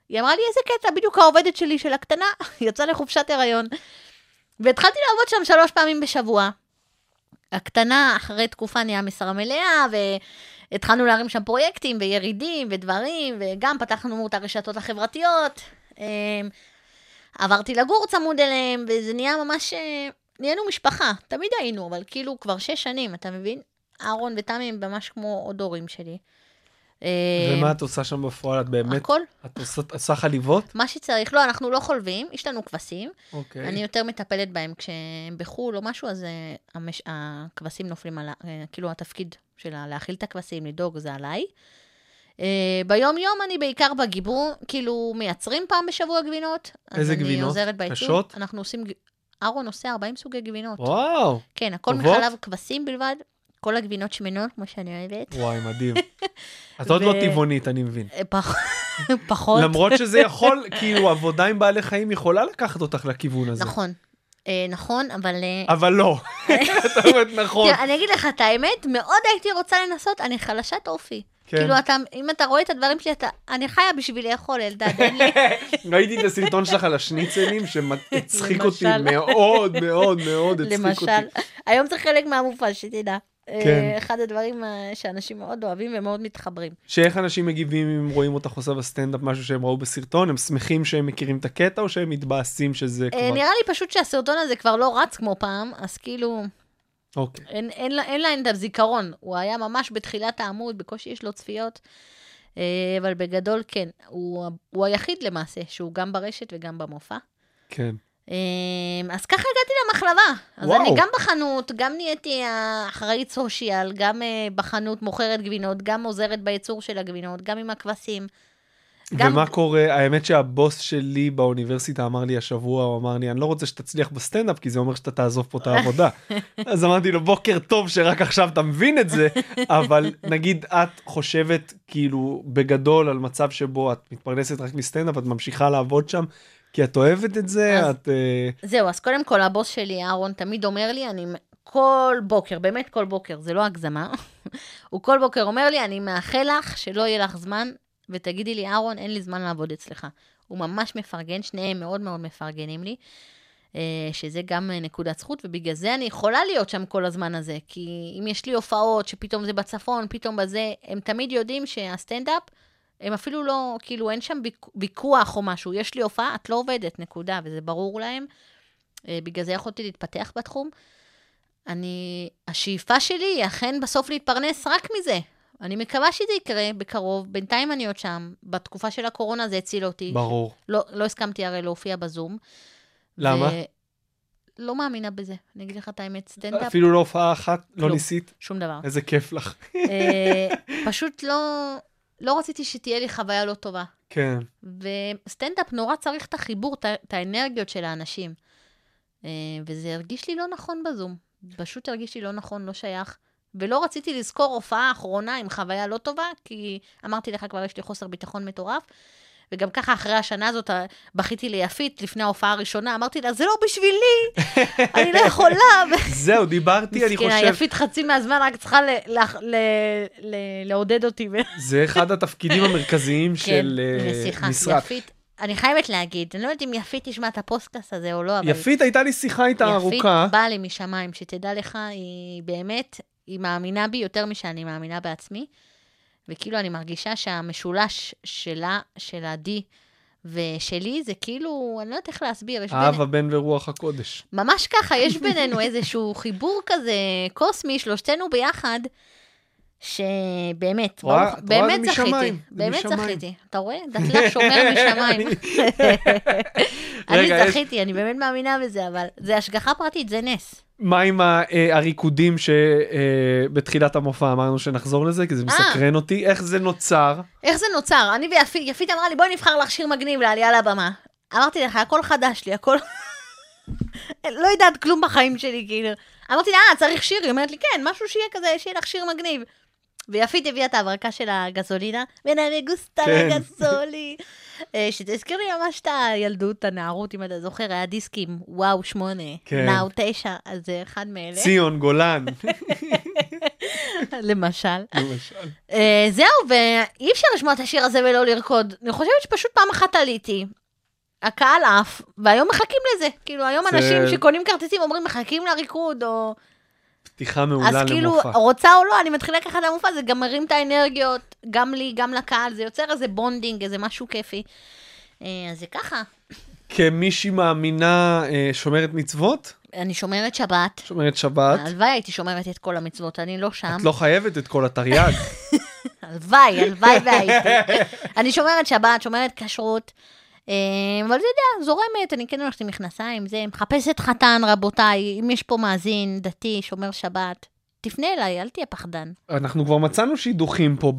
היא אמרה לי, איזה קטע, בדיוק העובדת שלי של הקטנה, (laughs) יצאה לחופשת הריון. והתחלתי לעבוד שם שלוש פעמים בשבוע. הקטנה, אחרי תקופה נהיה משרה מלאה, והתחלנו להרים שם פרויקטים וירידים ודברים, וגם פתחנו את הרשתות החברתיות. אמ, עברתי לגור צמוד אליהם, וזה נהיה ממש... אה, נהיינו משפחה, תמיד היינו, אבל כאילו כבר שש שנים, אתה מבין? אהרון ותמי הם ממש כמו עוד הורים שלי. אה, ומה את עושה שם בפועל? את באמת, הכל, את עושה- עושה חליבות? מה שצריך. לא, אנחנו לא חולבים, יש לנו כבשים. אוקיי. אני יותר מטפלת בהם כשהם בחו"ל או משהו, אז אה, המש... הכבשים נופלים על, ה- אה, כאילו התפקיד של להאכיל את הכבשים, לדאוג, זה עליי. אה, ביום-יום אני בעיקר בגיבור, כאילו מייצרים פעם בשבוע גבינות. איזה אז אני גבינות? עוזרת בייצור. קשות? אנחנו עושים, אהרון עושה 40 סוגי גבינות. וואו, כן, הכל? מחלב כבשים בלבד, כל הגבינות שמנות, כמו שאני אוהבת. וואי, מדהים. (laughs) את עוד לא טבעונית, אני מבין. פח... (laughs) פחות. למרות שזה (laughs) יכול, כאילו, עבודה עם בעלי חיים יכולה לקחת אותך לכיוון הזה. נכון. אה, נכון, אבל... אה, אבל לא. את אומרת נכון. אני אגיד לך את האמת, מאוד הייתי רוצה לנסות, אני חלשת אופי. כן. כאילו, אתה, אם אתה רואה את הדברים שלי, אתה, אני חיה בשביל לאכול, אלדד, אין לי... ראיתי את הסרטון שלך על השניצלים שהצחיק אותי למשל. מאוד מאוד מאוד הצחיק למשל, אותי. היום זה חלק מהמופע, שתדע. אה, כן. אחד הדברים אה, שאנשים מאוד אוהבים ומאוד מתחברים. שאיך אנשים מגיבים אם רואים אותך עושה בסטנדאפ משהו שהם ראו בסרטון? הם שמחים שהם מכירים את הקטע או שהם מתבאסים שזה אה, כבר... נראה לי פשוט שהסרטון הזה כבר לא רץ כמו פעם, אז כאילו, אוקיי. אין, אין, אין להם את הזיכרון. הוא היה ממש בתחילת העמוד, בקושי יש לו צפיות. אה, אבל בגדול, כן, הוא, הוא היחיד למעשה, שהוא גם ברשת וגם במופע. כן. אה, אז ככה הגעתי למחלבה. אז וואו. אני גם בחנות, גם נהייתי האחראית סושיאל, גם אה, בחנות מוכרת גבינות, גם עוזרת בייצור של הגבינות, גם עם הכבשים. גם- ומה קורה? האמת שהבוס שלי באוניברסיטה אמר לי השבוע, הוא אמר לי, אני לא רוצה שתצליח בסטנדאפ, כי זה אומר שאתה תעזוב פה את העבודה. (laughs) אז אמרתי לו, בוקר טוב שרק עכשיו אתה מבין את זה, (laughs) אבל נגיד את חושבת כאילו בגדול על מצב שבו את מתפרנסת רק מסטנדאפ, את ממשיכה לעבוד שם, כי את אוהבת את זה, אז- את... אה, זהו, אז קודם כל, הבוס שלי, אהרון, תמיד אומר לי, אני כל בוקר, באמת כל בוקר, זה לא הגזמה, (laughs) הוא כל בוקר אומר לי, אני מאחל לך שלא יהיה לך זמן, ותגידי לי, אהרון, אין לי זמן לעבוד אצלך. הוא ממש מפרגן, שניהם מאוד מאוד מפרגנים לי, אה, שזה גם אה, נקודת זכות, ובגלל זה אני יכולה להיות שם כל הזמן הזה, כי אם יש לי הופעות, שפתאום זה בצפון, פתאום בזה, הם תמיד יודעים שהסטנדאפ, הם אפילו לא, כאילו, אין שם ויכ- ויכוח או משהו. יש לי הופעה, את לא עובדת, נקודה, וזה ברור להם. אה, בגלל זה יכולתי להתפתח בתחום. אני, השאיפה שלי היא אכן בסוף להתפרנס רק מזה. אני מקווה שזה יקרה בקרוב, בינתיים אני עוד שם. בתקופה של הקורונה זה הציל אותי. ברור. לא, לא הסכמתי הרי להופיע בזום. למה? ו... לא מאמינה בזה, אני אגיד לך את האמת, סטנדאפ, אפילו לא הופעה אחת, לא. ניסית? שום דבר. איזה כיף לך. אה, פשוט לא, לא רציתי שתהיה לי חוויה לא טובה. כן. וסטנדאפ נורא צריך את החיבור, את האנרגיות של האנשים. אה, וזה הרגיש לי לא נכון בזום. פשוט הרגיש לי לא נכון, לא שייך. ולא רציתי לזכור הופעה אחרונה עם חוויה לא טובה, כי אמרתי לך כבר, יש לי חוסר ביטחון מטורף. וגם ככה אחרי השנה הזאת ה- בכיתי ליפית לפני ההופעה הראשונה, אמרתי לה, זה לא בשבילי, אני לא יכולה. (laughs) זהו, דיברתי, אני מסכנה, חושב, יפית חצי מהזמן רק צריכה לעודד אותי. (laughs) זה אחד התפקידים המרכזיים כן, של אה, משרד. יפית, אני חייבת להגיד, אני לא יודעת אם יפית תשמע את הפוסטקאסט הזה או לא, אבל יפית, הייתה לי שיחה איתה יפית ארוכה. באה לי משמיים, שתדע לך, היא באמת, היא מאמינה בי יותר משאני מאמינה בעצמי, וכאילו אני מרגישה שהמשולש שלה, של עדי ושלי, זה כאילו, אני לא יודעת איך להסביר, האב, בינינו, הבן ורוח הקודש. ממש ככה, יש בינינו איזשהו חיבור כזה קוסמי, שלושתנו ביחד. שבאמת, רואה- ברוך-? באמת זכיתי, באמת. זכיתי. אתה רואה? דתל"ש שומר משמיים. (laughs) אני זכיתי, אני באמת מאמינה בזה, אבל זה השגחה פרטית, זה נס. מה עם אה, הריקודים שבתחילת המופע אמרנו שנחזור לזה, כי זה אה. מסקרן אותי, איך זה נוצר? איך זה נוצר? אני ויפית, יפית אמרה לי, בואי נבחר לך שיר מגניב לעלייה לבמה. אמרתי לך, הכל חדש לי, הכל... (laughs) לא יודעת כלום בחיים שלי, כאילו. אמרתי לה, אה, צריך שיר? היא אומרת לי, כן, משהו שיהיה כזה, שיהיה לך שיר מגניב. ויפית הביאה את ההברקה של הגזולינה, ונה גוסטה כן. לגזולי. אה, שתזכיר לי ממש את הילדות, הנערות, אם אתה זוכר, היה דיסקים, וואו, שמונה, כן. נאו תשע, אז זה אחד מאלה, ציון, גולן, למשל. למשל. אה, זהו, ואי אפשר לשמוע את השיר הזה ולא לרקוד. אני חושבת שפשוט פעם אחת עליתי, הקהל עף, והיום מחכים לזה. כאילו, היום זה- אנשים שקונים כרטיסים אומרים, מחכים לריקוד, או... פתיחה מעולה אז כאילו, למופע. רוצה או לא, אני מתחילה ככה למופע, זה גם מרים את האנרגיות, גם לי, גם לקהל, זה יוצר איזה bonding, איזה משהו כיפי. אה, אז זה ככה. כמישהי מאמינה אה, שומרת מצוות, אני שומרת שבת. שומרת שבת, הלוואי הייתי שומרת את כל המצוות, אני לא שם. את לא חייבת את כל התרי"ג. (laughs) הלוואי, הלוואי והייתי. אני שומרת שבת, שומרת כשרות. אה, אבל אתה יודע, זורמת, אני כן הולכת עם מכנסיים, זה, מחפשת חתן, רבותיי, אם יש פה מאזין דתי, שומר שבת, תפנה אליי, אל תהיה פחדן. אנחנו כבר מצאנו שידוכים פה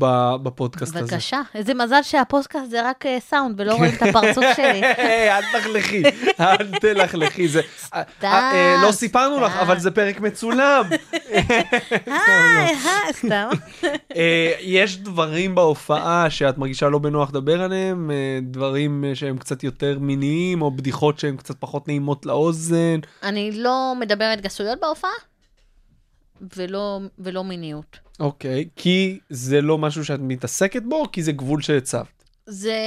בפודקאסט הזה. בבקשה. איזה מזל שהפוסטקאסט זה רק אה, סאונד ולא רואים את הפרצוף (laughs) שלי. אל תלכלכי, אל תלכלכי. זה- אה, אה, לא סיפרנו לך, סתם. אבל זה פרק מצולם. (laughs) סתם. (laughs) אה, יש דברים בהופעה שאת מרגישה לא בנוח לדבר עליהם, אה, דברים אה, שהם קצת יותר מיניים, או בדיחות שהן קצת פחות נעימות לאוזן. אני לא מדברת גסויות בהופעה, ולא, ולא מיניות. אוקיי, כי זה לא משהו שאת מתעסקת בו, או כי זה גבול שהצבת? זה,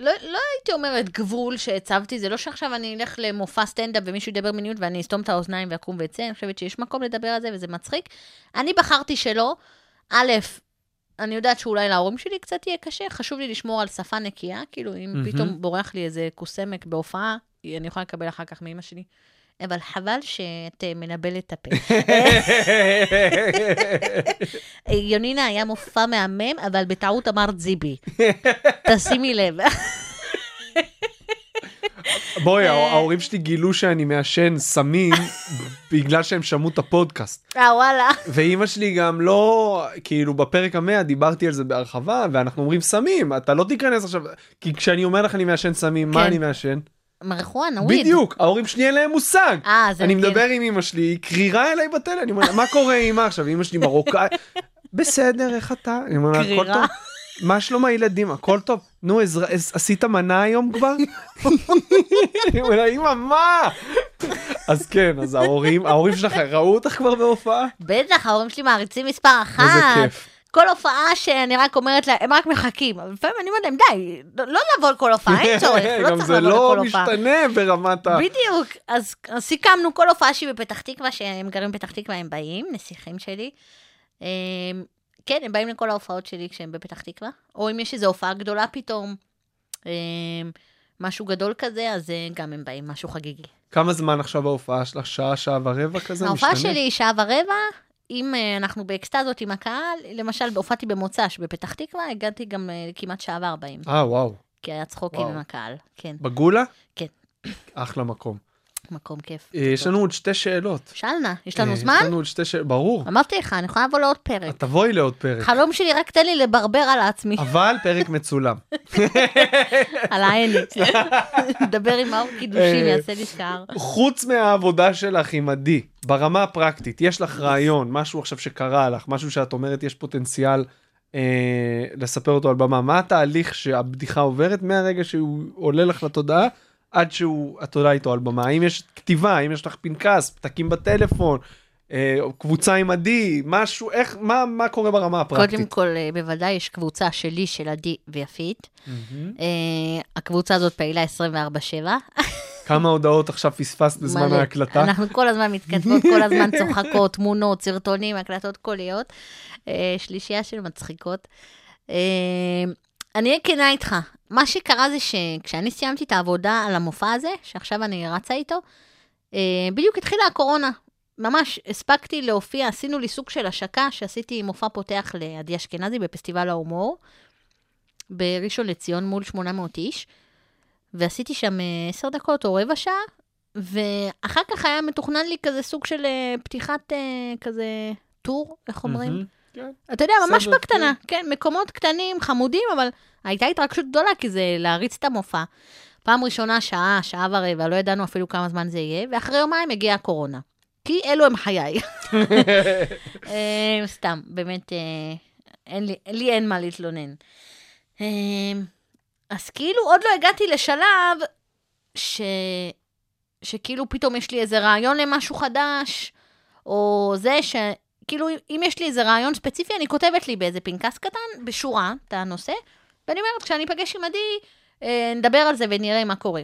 לא, לא הייתי אומרת גבול שהצבתי, זה לא שעכשיו אני אלך למופע סטנדאפ ומישהו ידבר מיניות ואני אסתום את האוזניים ואקום ואצא, אני חושבת שיש מקום לדבר על זה וזה מצחיק. אני בחרתי שלא. א', אני יודעת שאולי להורים שלי קצת יהיה קשה, חשוב לי לשמור על שפה נקייה, כאילו אם מהמם. פתאום בורח לי איזה קוסמק בהופעה, אני יכולה לקבל אחר כך מאמא שלי. אבל חבל שאת אה, מנבלת את הפה. אה, (laughs) יונינה היה מופע מהמם, אבל בטעות אמרת זיבי. תשימי לב. בואי, ההורים שלי גילו שאני מעשן סמים בגלל שהם שמעו את הפודקאסט. אה, וואלה. ואימא שלי גם לא, כאילו בפרק המאה דיברתי על זה בהרחבה, ואנחנו אומרים סמים, אתה לא תיכנס עכשיו, כי כשאני אומר לך אני מעשן סמים, מה כן. אני מעשן? מריחואנה, וויד. בדיוק, ההורים שלי אין להם מושג. אה, זה אני כאילו- מדבר עם אמא שלי, היא קרירה אליי בטלפון, אני אומר לה, מה קורה אמא עכשיו? אמא שלי מרוקאי, בסדר, איך אתה? אני אומר הכל. טוב. מה שלום הילדים? הכל טוב. נו, עשית מנה היום כבר? אני אומר לה, אמא, מה? אז כן, אז ההורים, ההורים שלך ראו אותך כבר בהופעה? בטח, ההורים שלי מעריצים מספר אחת. איזה כיף. כל הופעה שאני רק אומרת להם, הם רק מחכים. אבל לפעמים אני אומרת להם, די, לא לא לבוא לכל הופעה, אין (laughs) צורך, לא גם צריך זה לבוא לא לכל הופעה. משתנה ברמת ה... בדיוק, אז אז סיכמנו כל הופעה שהיא בפתח תקווה, שהם גרים בפתח תקווה, הם באים, נסיכים שלי. אמ, כן, הם באים לכל ההופעות שלי כשהם בפתח תקווה, או אם יש איזו הופעה גדולה פתאום, אמ, משהו גדול כזה, אז אה, גם הם באים, משהו חגיגי. כמה זמן עכשיו ההופעה שלך? שעה, שעה ורבע כזה? ההופעה משתנה? שלי היא שעה ורבע, אם אה, אנחנו באקסטזות עם הקהל, למשל, הופעתי במוצ"ש בפתח תקווה, הגעתי גם אה, כמעט שעה וארבעים, אה, וואו. כי היה צחוקים. עם הקהל, כן, בגולה? כן. אחלה מקום. מקום כיף. אה, יש לנו עוד שתי שאלות. שאלנה, יש לנו אה, זמן? יש לנו עוד שתי שאלות, ברור. אמרתי לך, אני יכולה לבוא לעוד פרק. תבואי לעוד פרק. חלום שלי, רק תן לי לברבר על עצמי, אבל פרק מצולם. (laughs) על העני. (laughs) נדבר עם מאור קידושים, אה, יעשה לי שיער. חוץ מהעבודה שלך עם עדי, ברמה הפרקטית, יש לך רעיון, משהו עכשיו שקרה לך, משהו שאת אומרת יש פוטנציאל אה, לספר אותו על במה, מה התהליך שהבדיחה עוברת מהרגע שהוא עולה לך לתודעה עד שהוא, את עולה איתו על במה? האם יש כתיבה, האם יש לך פנקס, פתקים בטלפון, אה, קבוצה עם עדי, משהו, איך, מה, מה קורה ברמה הפרקטית? קודם כל, אה, בוודאי יש קבוצה שלי, של עדי ויפית. אה, הקבוצה הזאת פעילה 24/7. כמה הודעות עכשיו פספסת בזמן מלא. ההקלטה? אנחנו כל הזמן מתכתבות, כל הזמן צוחקות, תמונות, סרטונים, הקלטות קוליות. אה, שלישייה של מצחיקות. אני אהיה כנה איתך. מה שקרה זה שכשאני סיימתי את העבודה על המופע הזה, שעכשיו אני רצה איתו, אה, בדיוק התחילה הקורונה. ממש הספקתי להופיע, עשינו לי סוג של השקה, שעשיתי מופע פותח לעדי אשכנזי בפסטיבל ההומור, בראשון לציון מול 800 איש, ועשיתי שם אה, עשר דקות או רבע שעה, ואחר כך היה מתוכנן לי כזה סוג של אה, פתיחת אה, כזה טור, איך אומרים? מהמם. כן. אתה יודע, ממש בסדר, בקטנה, כן, מקומות קטנים, חמודים, אבל הייתה התרגשות גדולה, כי זה להריץ את המופע. פעם ראשונה, שעה, שעה ורבע, לא ידענו אפילו כמה זמן זה יהיה, ואחרי יומיים הגיעה הקורונה. כי אלו הם חיי. (laughs) אה, סתם, באמת, אה, אין לי, לי אין מה להתלונן. אה, אז כאילו, עוד לא הגעתי לשלב ש... שכאילו פתאום יש לי איזה רעיון למשהו חדש, או זה ש... כאילו, אם יש לי איזה רעיון ספציפי, אני כותבת לי באיזה פנקס קטן, בשורה, את הנושא, ואני אומרת, כשאני אפגש עם עדי, אה, נדבר על זה ונראה מה קורה.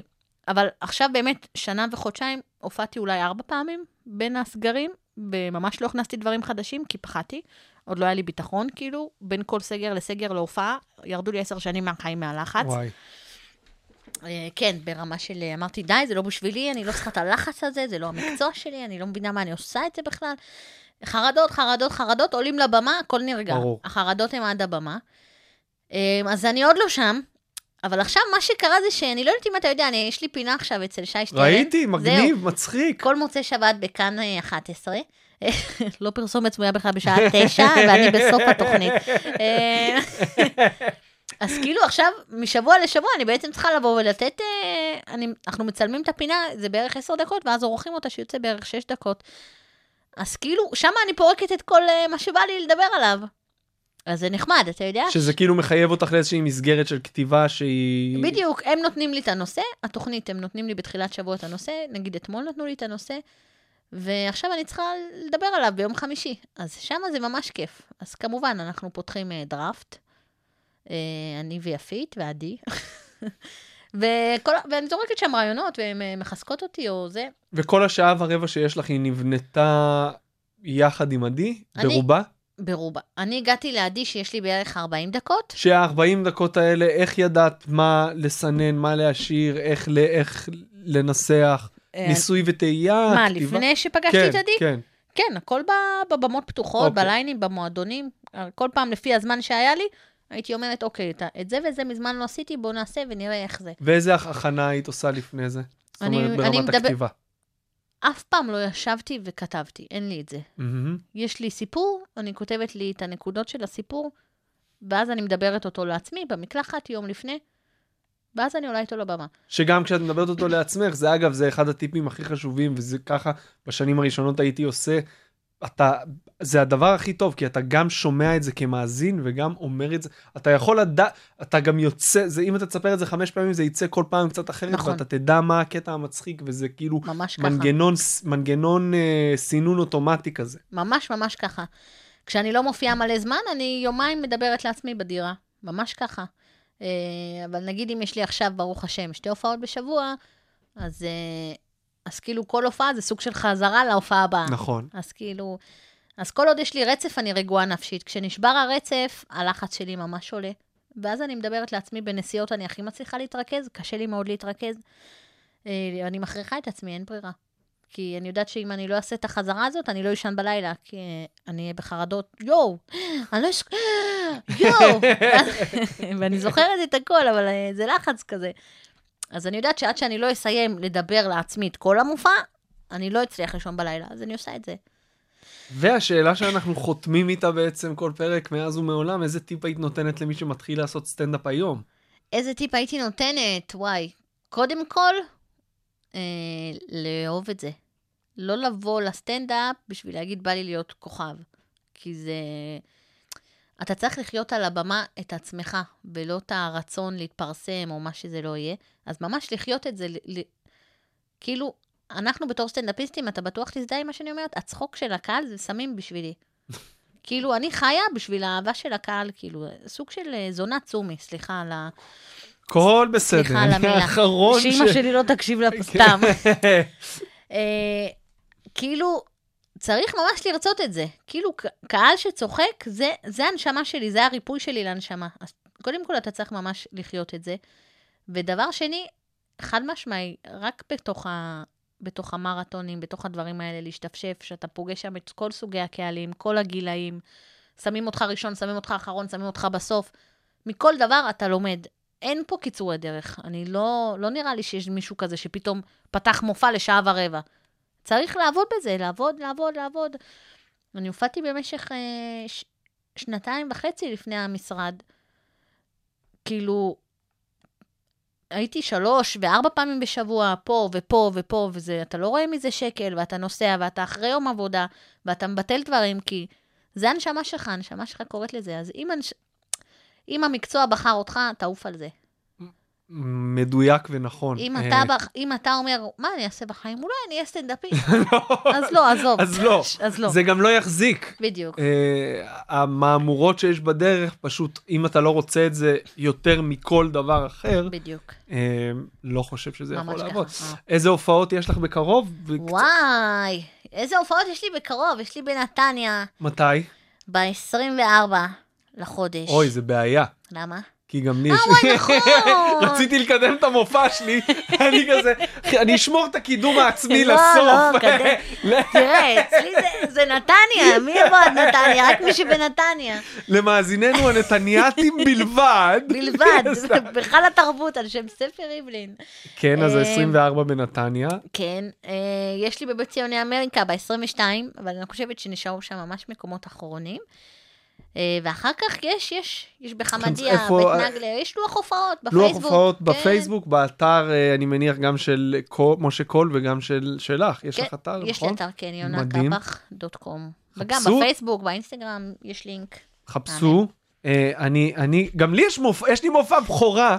אבל עכשיו באמת, שנה וחודשיים, הופעתי אולי ארבע פעמים בין הסגרים, וממש לא הכנסתי דברים חדשים, כי פחדתי. עוד לא היה לי ביטחון, כאילו, בין כל סגר לסגר להופעה, ירדו לי עשר שנים מהחיים מהלחץ. וואי. אה, כן, ברמה של, אה, אמרתי, די, זה לא בשבילי, אני לא צריכה את הלחץ הזה, זה לא המקצוע שלי, אני לא מבינה מה אני עושה את זה בכלל. חרדות, חרדות, חרדות, עולים לבמה, הכל נרגע. ברור. החרדות הן עד הבמה. אמ, אז אני עוד לא שם, אבל עכשיו מה שקרה זה שאני לא יודעת אם אתה יודע, אני, יש לי פינה עכשיו אצל שי שטרן. ראיתי, מגניב, זהו. מצחיק. כל מוצאי שבת בכאן אה, 11. (laughs) לא פרסומת צמויה בכלל בשעה 9, (laughs) ואני בסוף התוכנית. אה, (laughs) אז כאילו עכשיו, משבוע לשבוע, אני בעצם צריכה לבוא ולתת, אה, אני, אנחנו מצלמים את הפינה, זה בערך 10 דקות, ואז עורכים אותה שיוצא בערך 6 דקות. אז כאילו, שם אני פורקת את כל אה, מה שבא לי לדבר עליו. אז זה נחמד, אתה יודע? שזה כאילו מחייב אותך לאיזושהי מסגרת של כתיבה שהיא... בדיוק, הם נותנים לי את הנושא, התוכנית, הם נותנים לי בתחילת שבוע את הנושא, נגיד אתמול נתנו לי את הנושא, ועכשיו אני צריכה לדבר עליו ביום חמישי. אז שם זה ממש כיף. אז כמובן, אנחנו פותחים אה, דראפט, אה, אני ויפית ועדי, (laughs) וכל, ואני זורקת שם רעיונות, והן אה, מחזקות אותי, או זה. וכל השעה ורבע שיש לך היא נבנתה יחד עם עדי, אני- ברובה? ברובה. אני הגעתי לעדי שיש לי בערך 40 דקות. שה-40 דקות האלה, איך ידעת מה לסנן, מה להשאיר, איך, ל- איך לנסח, אה, ניסוי וטעייה, מה, כתיבה? לפני שפגשתי כן, את עדי? כן. כן, הכל ב- בבמות פתוחות, אוקיי. בליינים, במועדונים, כל פעם לפי הזמן שהיה לי, הייתי אומרת, אוקיי, את, זה וזה מזמן לא עשיתי, בואו נעשה ונראה איך זה. ואיזה הכנה היית עושה לפני זה? זאת אני- אומרת, אני ברמת מדבר- הכתיבה. אף פעם לא ישבתי וכתבתי, אין לי את זה. מהמם. יש לי סיפור, אני כותבת לי את הנקודות של הסיפור, ואז אני מדברת אותו לעצמי במקלחת יום לפני, ואז אני עולה איתו לבמה. שגם כשאת מדברת אותו לעצמך, זה אגב, זה אחד הטיפים הכי חשובים, וזה ככה בשנים הראשונות הייתי עושה. אתה, זה הדבר הכי טוב, כי אתה גם שומע את זה כמאזין וגם אומר את זה. אתה יכול לדעת, אתה גם יוצא, זה, אם אתה תספר את זה חמש פעמים, זה יצא כל פעם קצת אחרת, נכון. ואתה תדע מה הקטע המצחיק, וזה כאילו ממש ככה. מנגנון, מנגנון אה, סינון אוטומטי כזה. ממש ממש ככה. כשאני לא מופיעה מלא זמן, אני יומיים מדברת לעצמי בדירה. ממש ככה. אה, אבל נגיד אם יש לי עכשיו, ברוך השם, שתי הופעות בשבוע, אז, אה, אז כאילו כל הופעה זה סוג של חזרה להופעה הבאה. נכון. אז כאילו, אז כל עוד יש לי רצף, אני רגועה נפשית. כשנשבר הרצף, הלחץ שלי ממש עולה. ואז אני מדברת לעצמי, בנסיעות אני הכי מצליחה להתרכז, קשה לי מאוד להתרכז. אה, אני מכריחה את עצמי, אין ברירה. כי אני יודעת שאם אני לא אעשה את החזרה הזאת, אני לא אשן בלילה, כי אה, אני אהיה בחרדות, יואו, אני לא אש... (gasps) יואו! (laughs) ואני זוכרת את הכל, אבל אה, זה לחץ כזה. אז אני יודעת שעד שאני לא אסיים לדבר לעצמי את כל המופע, אני לא אצליח לישון בלילה, אז אני עושה את זה. והשאלה שאנחנו חותמים איתה בעצם כל פרק מאז ומעולם, איזה טיפ היית נותנת למי שמתחיל לעשות סטנדאפ היום? איזה טיפ הייתי נותנת? וואי, קודם כל, אה, לאהוב את זה. לא לבוא לסטנדאפ בשביל להגיד, בא לי להיות כוכב. כי זה... אתה צריך לחיות על הבמה את עצמך, ולא את הרצון להתפרסם או מה שזה לא יהיה. אז ממש לחיות את זה, ל... ל... כאילו, אנחנו בתור סטנדאפיסטים, אתה בטוח תזדהה עם מה שאני אומרת? הצחוק של הקהל זה סמים בשבילי. (laughs) כאילו, אני חיה בשביל האהבה של הקהל, כאילו, סוג של אה, זונה צומי, סליחה על ה... הכל בסדר, סליחה על המילה. (laughs) האחרון שאימא שלי לא תקשיב לה (laughs) סתם. אה, כאילו, צריך ממש לרצות את זה. כאילו, קהל שצוחק, זה, זה הנשמה שלי, זה הריפוי שלי לנשמה. אז קודם כל, אתה צריך ממש לחיות את זה. ודבר שני, חד משמעי, רק בתוך, ה, בתוך המרתונים, בתוך הדברים האלה, להשתפשף, שאתה פוגש שם את כל סוגי הקהלים, כל הגילאים, שמים אותך ראשון, שמים אותך אחרון, שמים אותך בסוף. מכל דבר אתה לומד. אין פה קיצורי דרך. אני לא, לא נראה לי שיש מישהו כזה שפתאום פתח מופע לשעה ורבע. צריך לעבוד בזה, לעבוד, לעבוד, לעבוד. אני הופעתי במשך אה, ש- שנתיים וחצי לפני המשרד. כאילו, הייתי שלוש וארבע פעמים בשבוע, פה ופה ופה, וזה, אתה לא רואה מזה שקל, ואתה נוסע, ואתה אחרי יום עבודה, ואתה מבטל דברים, כי זה הנשמה שלך, הנשמה שלך קוראת לזה. אז אם, הנש... אם המקצוע בחר אותך, תעוף על זה. מדויק ונכון. אם אה, אתה, בח... אם אתה אומר, מה אני אעשה בחיים? אולי אני אהיה סטנדאפיסט. (laughs) אז לא, עזוב. אז לא. (laughs) אז לא. זה גם לא יחזיק. בדיוק. אה, המהמורות שיש בדרך, פשוט, אם אתה לא רוצה את זה יותר מכל דבר אחר, בדיוק. אה, לא חושב שזה יכול לעבוד. אה. איזה הופעות יש לך בקרוב? וואי, איזה הופעות יש לי בקרוב? יש לי בנתניה מתי? ב-24 לחודש. אוי, זה בעיה. למה? כי גם לי יש... וואי, נכון. (laughs) רציתי לקדם את המופע שלי, (laughs) אני כזה, אני אשמור את הקידום העצמי לא, לסוף. (laughs) לא, קדם. תראה, אצלי זה- זה נתניה, מי יבוא עד נתניה? רק מי שבנתניה. למאזיננו הנתניאתים בלבד. בלבד, בכלל התרבות, על שם ספר ריבלין. כן, אז אה, 24 בנתניה. כן, אה, יש לי בבית ציוני אמריקה ב-22, אבל אני חושבת שנשארו שם ממש מקומות אחרונים. אה, ואחר כך יש, יש, יש בחמדיה, איפה- בית נגלה, יש לוח הופעות לוח בפייסבוק. הופעות כן. בפייסבוק, באתר, אה, אני מניח גם של משה קול וגם של- שלך. יש כן, לך אתר, יש לי נכון? אתר, כן, מדהים. יונקפח.קום. וגם. בפייסבוק, באינסטגרם, יש לינק. חפשו. אה, אני, אני, גם לי יש מופע, יש לי מופע בכורה.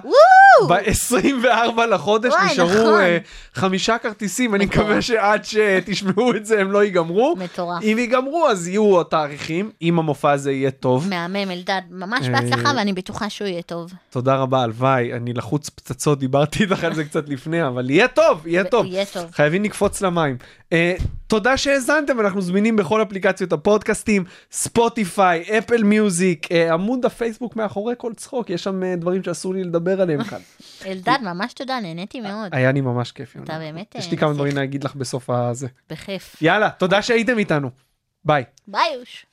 ב-24 לחודש וואי, נשארו נכון. אה, חמישה כרטיסים, אני מטורף. מקווה שעד שתשמעו את זה הם לא ייגמרו. מטורף. אם ייגמרו אז יהיו עוד תאריכים, אם המופע הזה יהיה טוב. מהמם, אלדד, ממש אה, בהצלחה, ואני בטוחה שהוא יהיה טוב. תודה רבה, הלוואי, אני לחוץ פצצות, דיברתי איתך על זה קצת לפני, אבל יהיה טוב, יהיה טוב. יהיה טוב. חייבים לקפוץ למים. Uh, תודה שהאזנתם, אנחנו זמינים בכל אפליקציות הפודקאסטים, ספוטיפיי, אפל מיוזיק, uh, עמוד הפייסבוק מאחורי כל צחוק, יש שם uh, דברים שאסור לי לדבר עליהם כאן. (laughs) אלדד, ממש תודה, נהניתי מאוד. היה לי ממש כיף, יונה. אתה באמת, יש אה, לי כמה. דברים להגיד לך בסוף הזה. בכיף. יאללה, תודה שהייתם איתנו. ביי. ביי, אוש.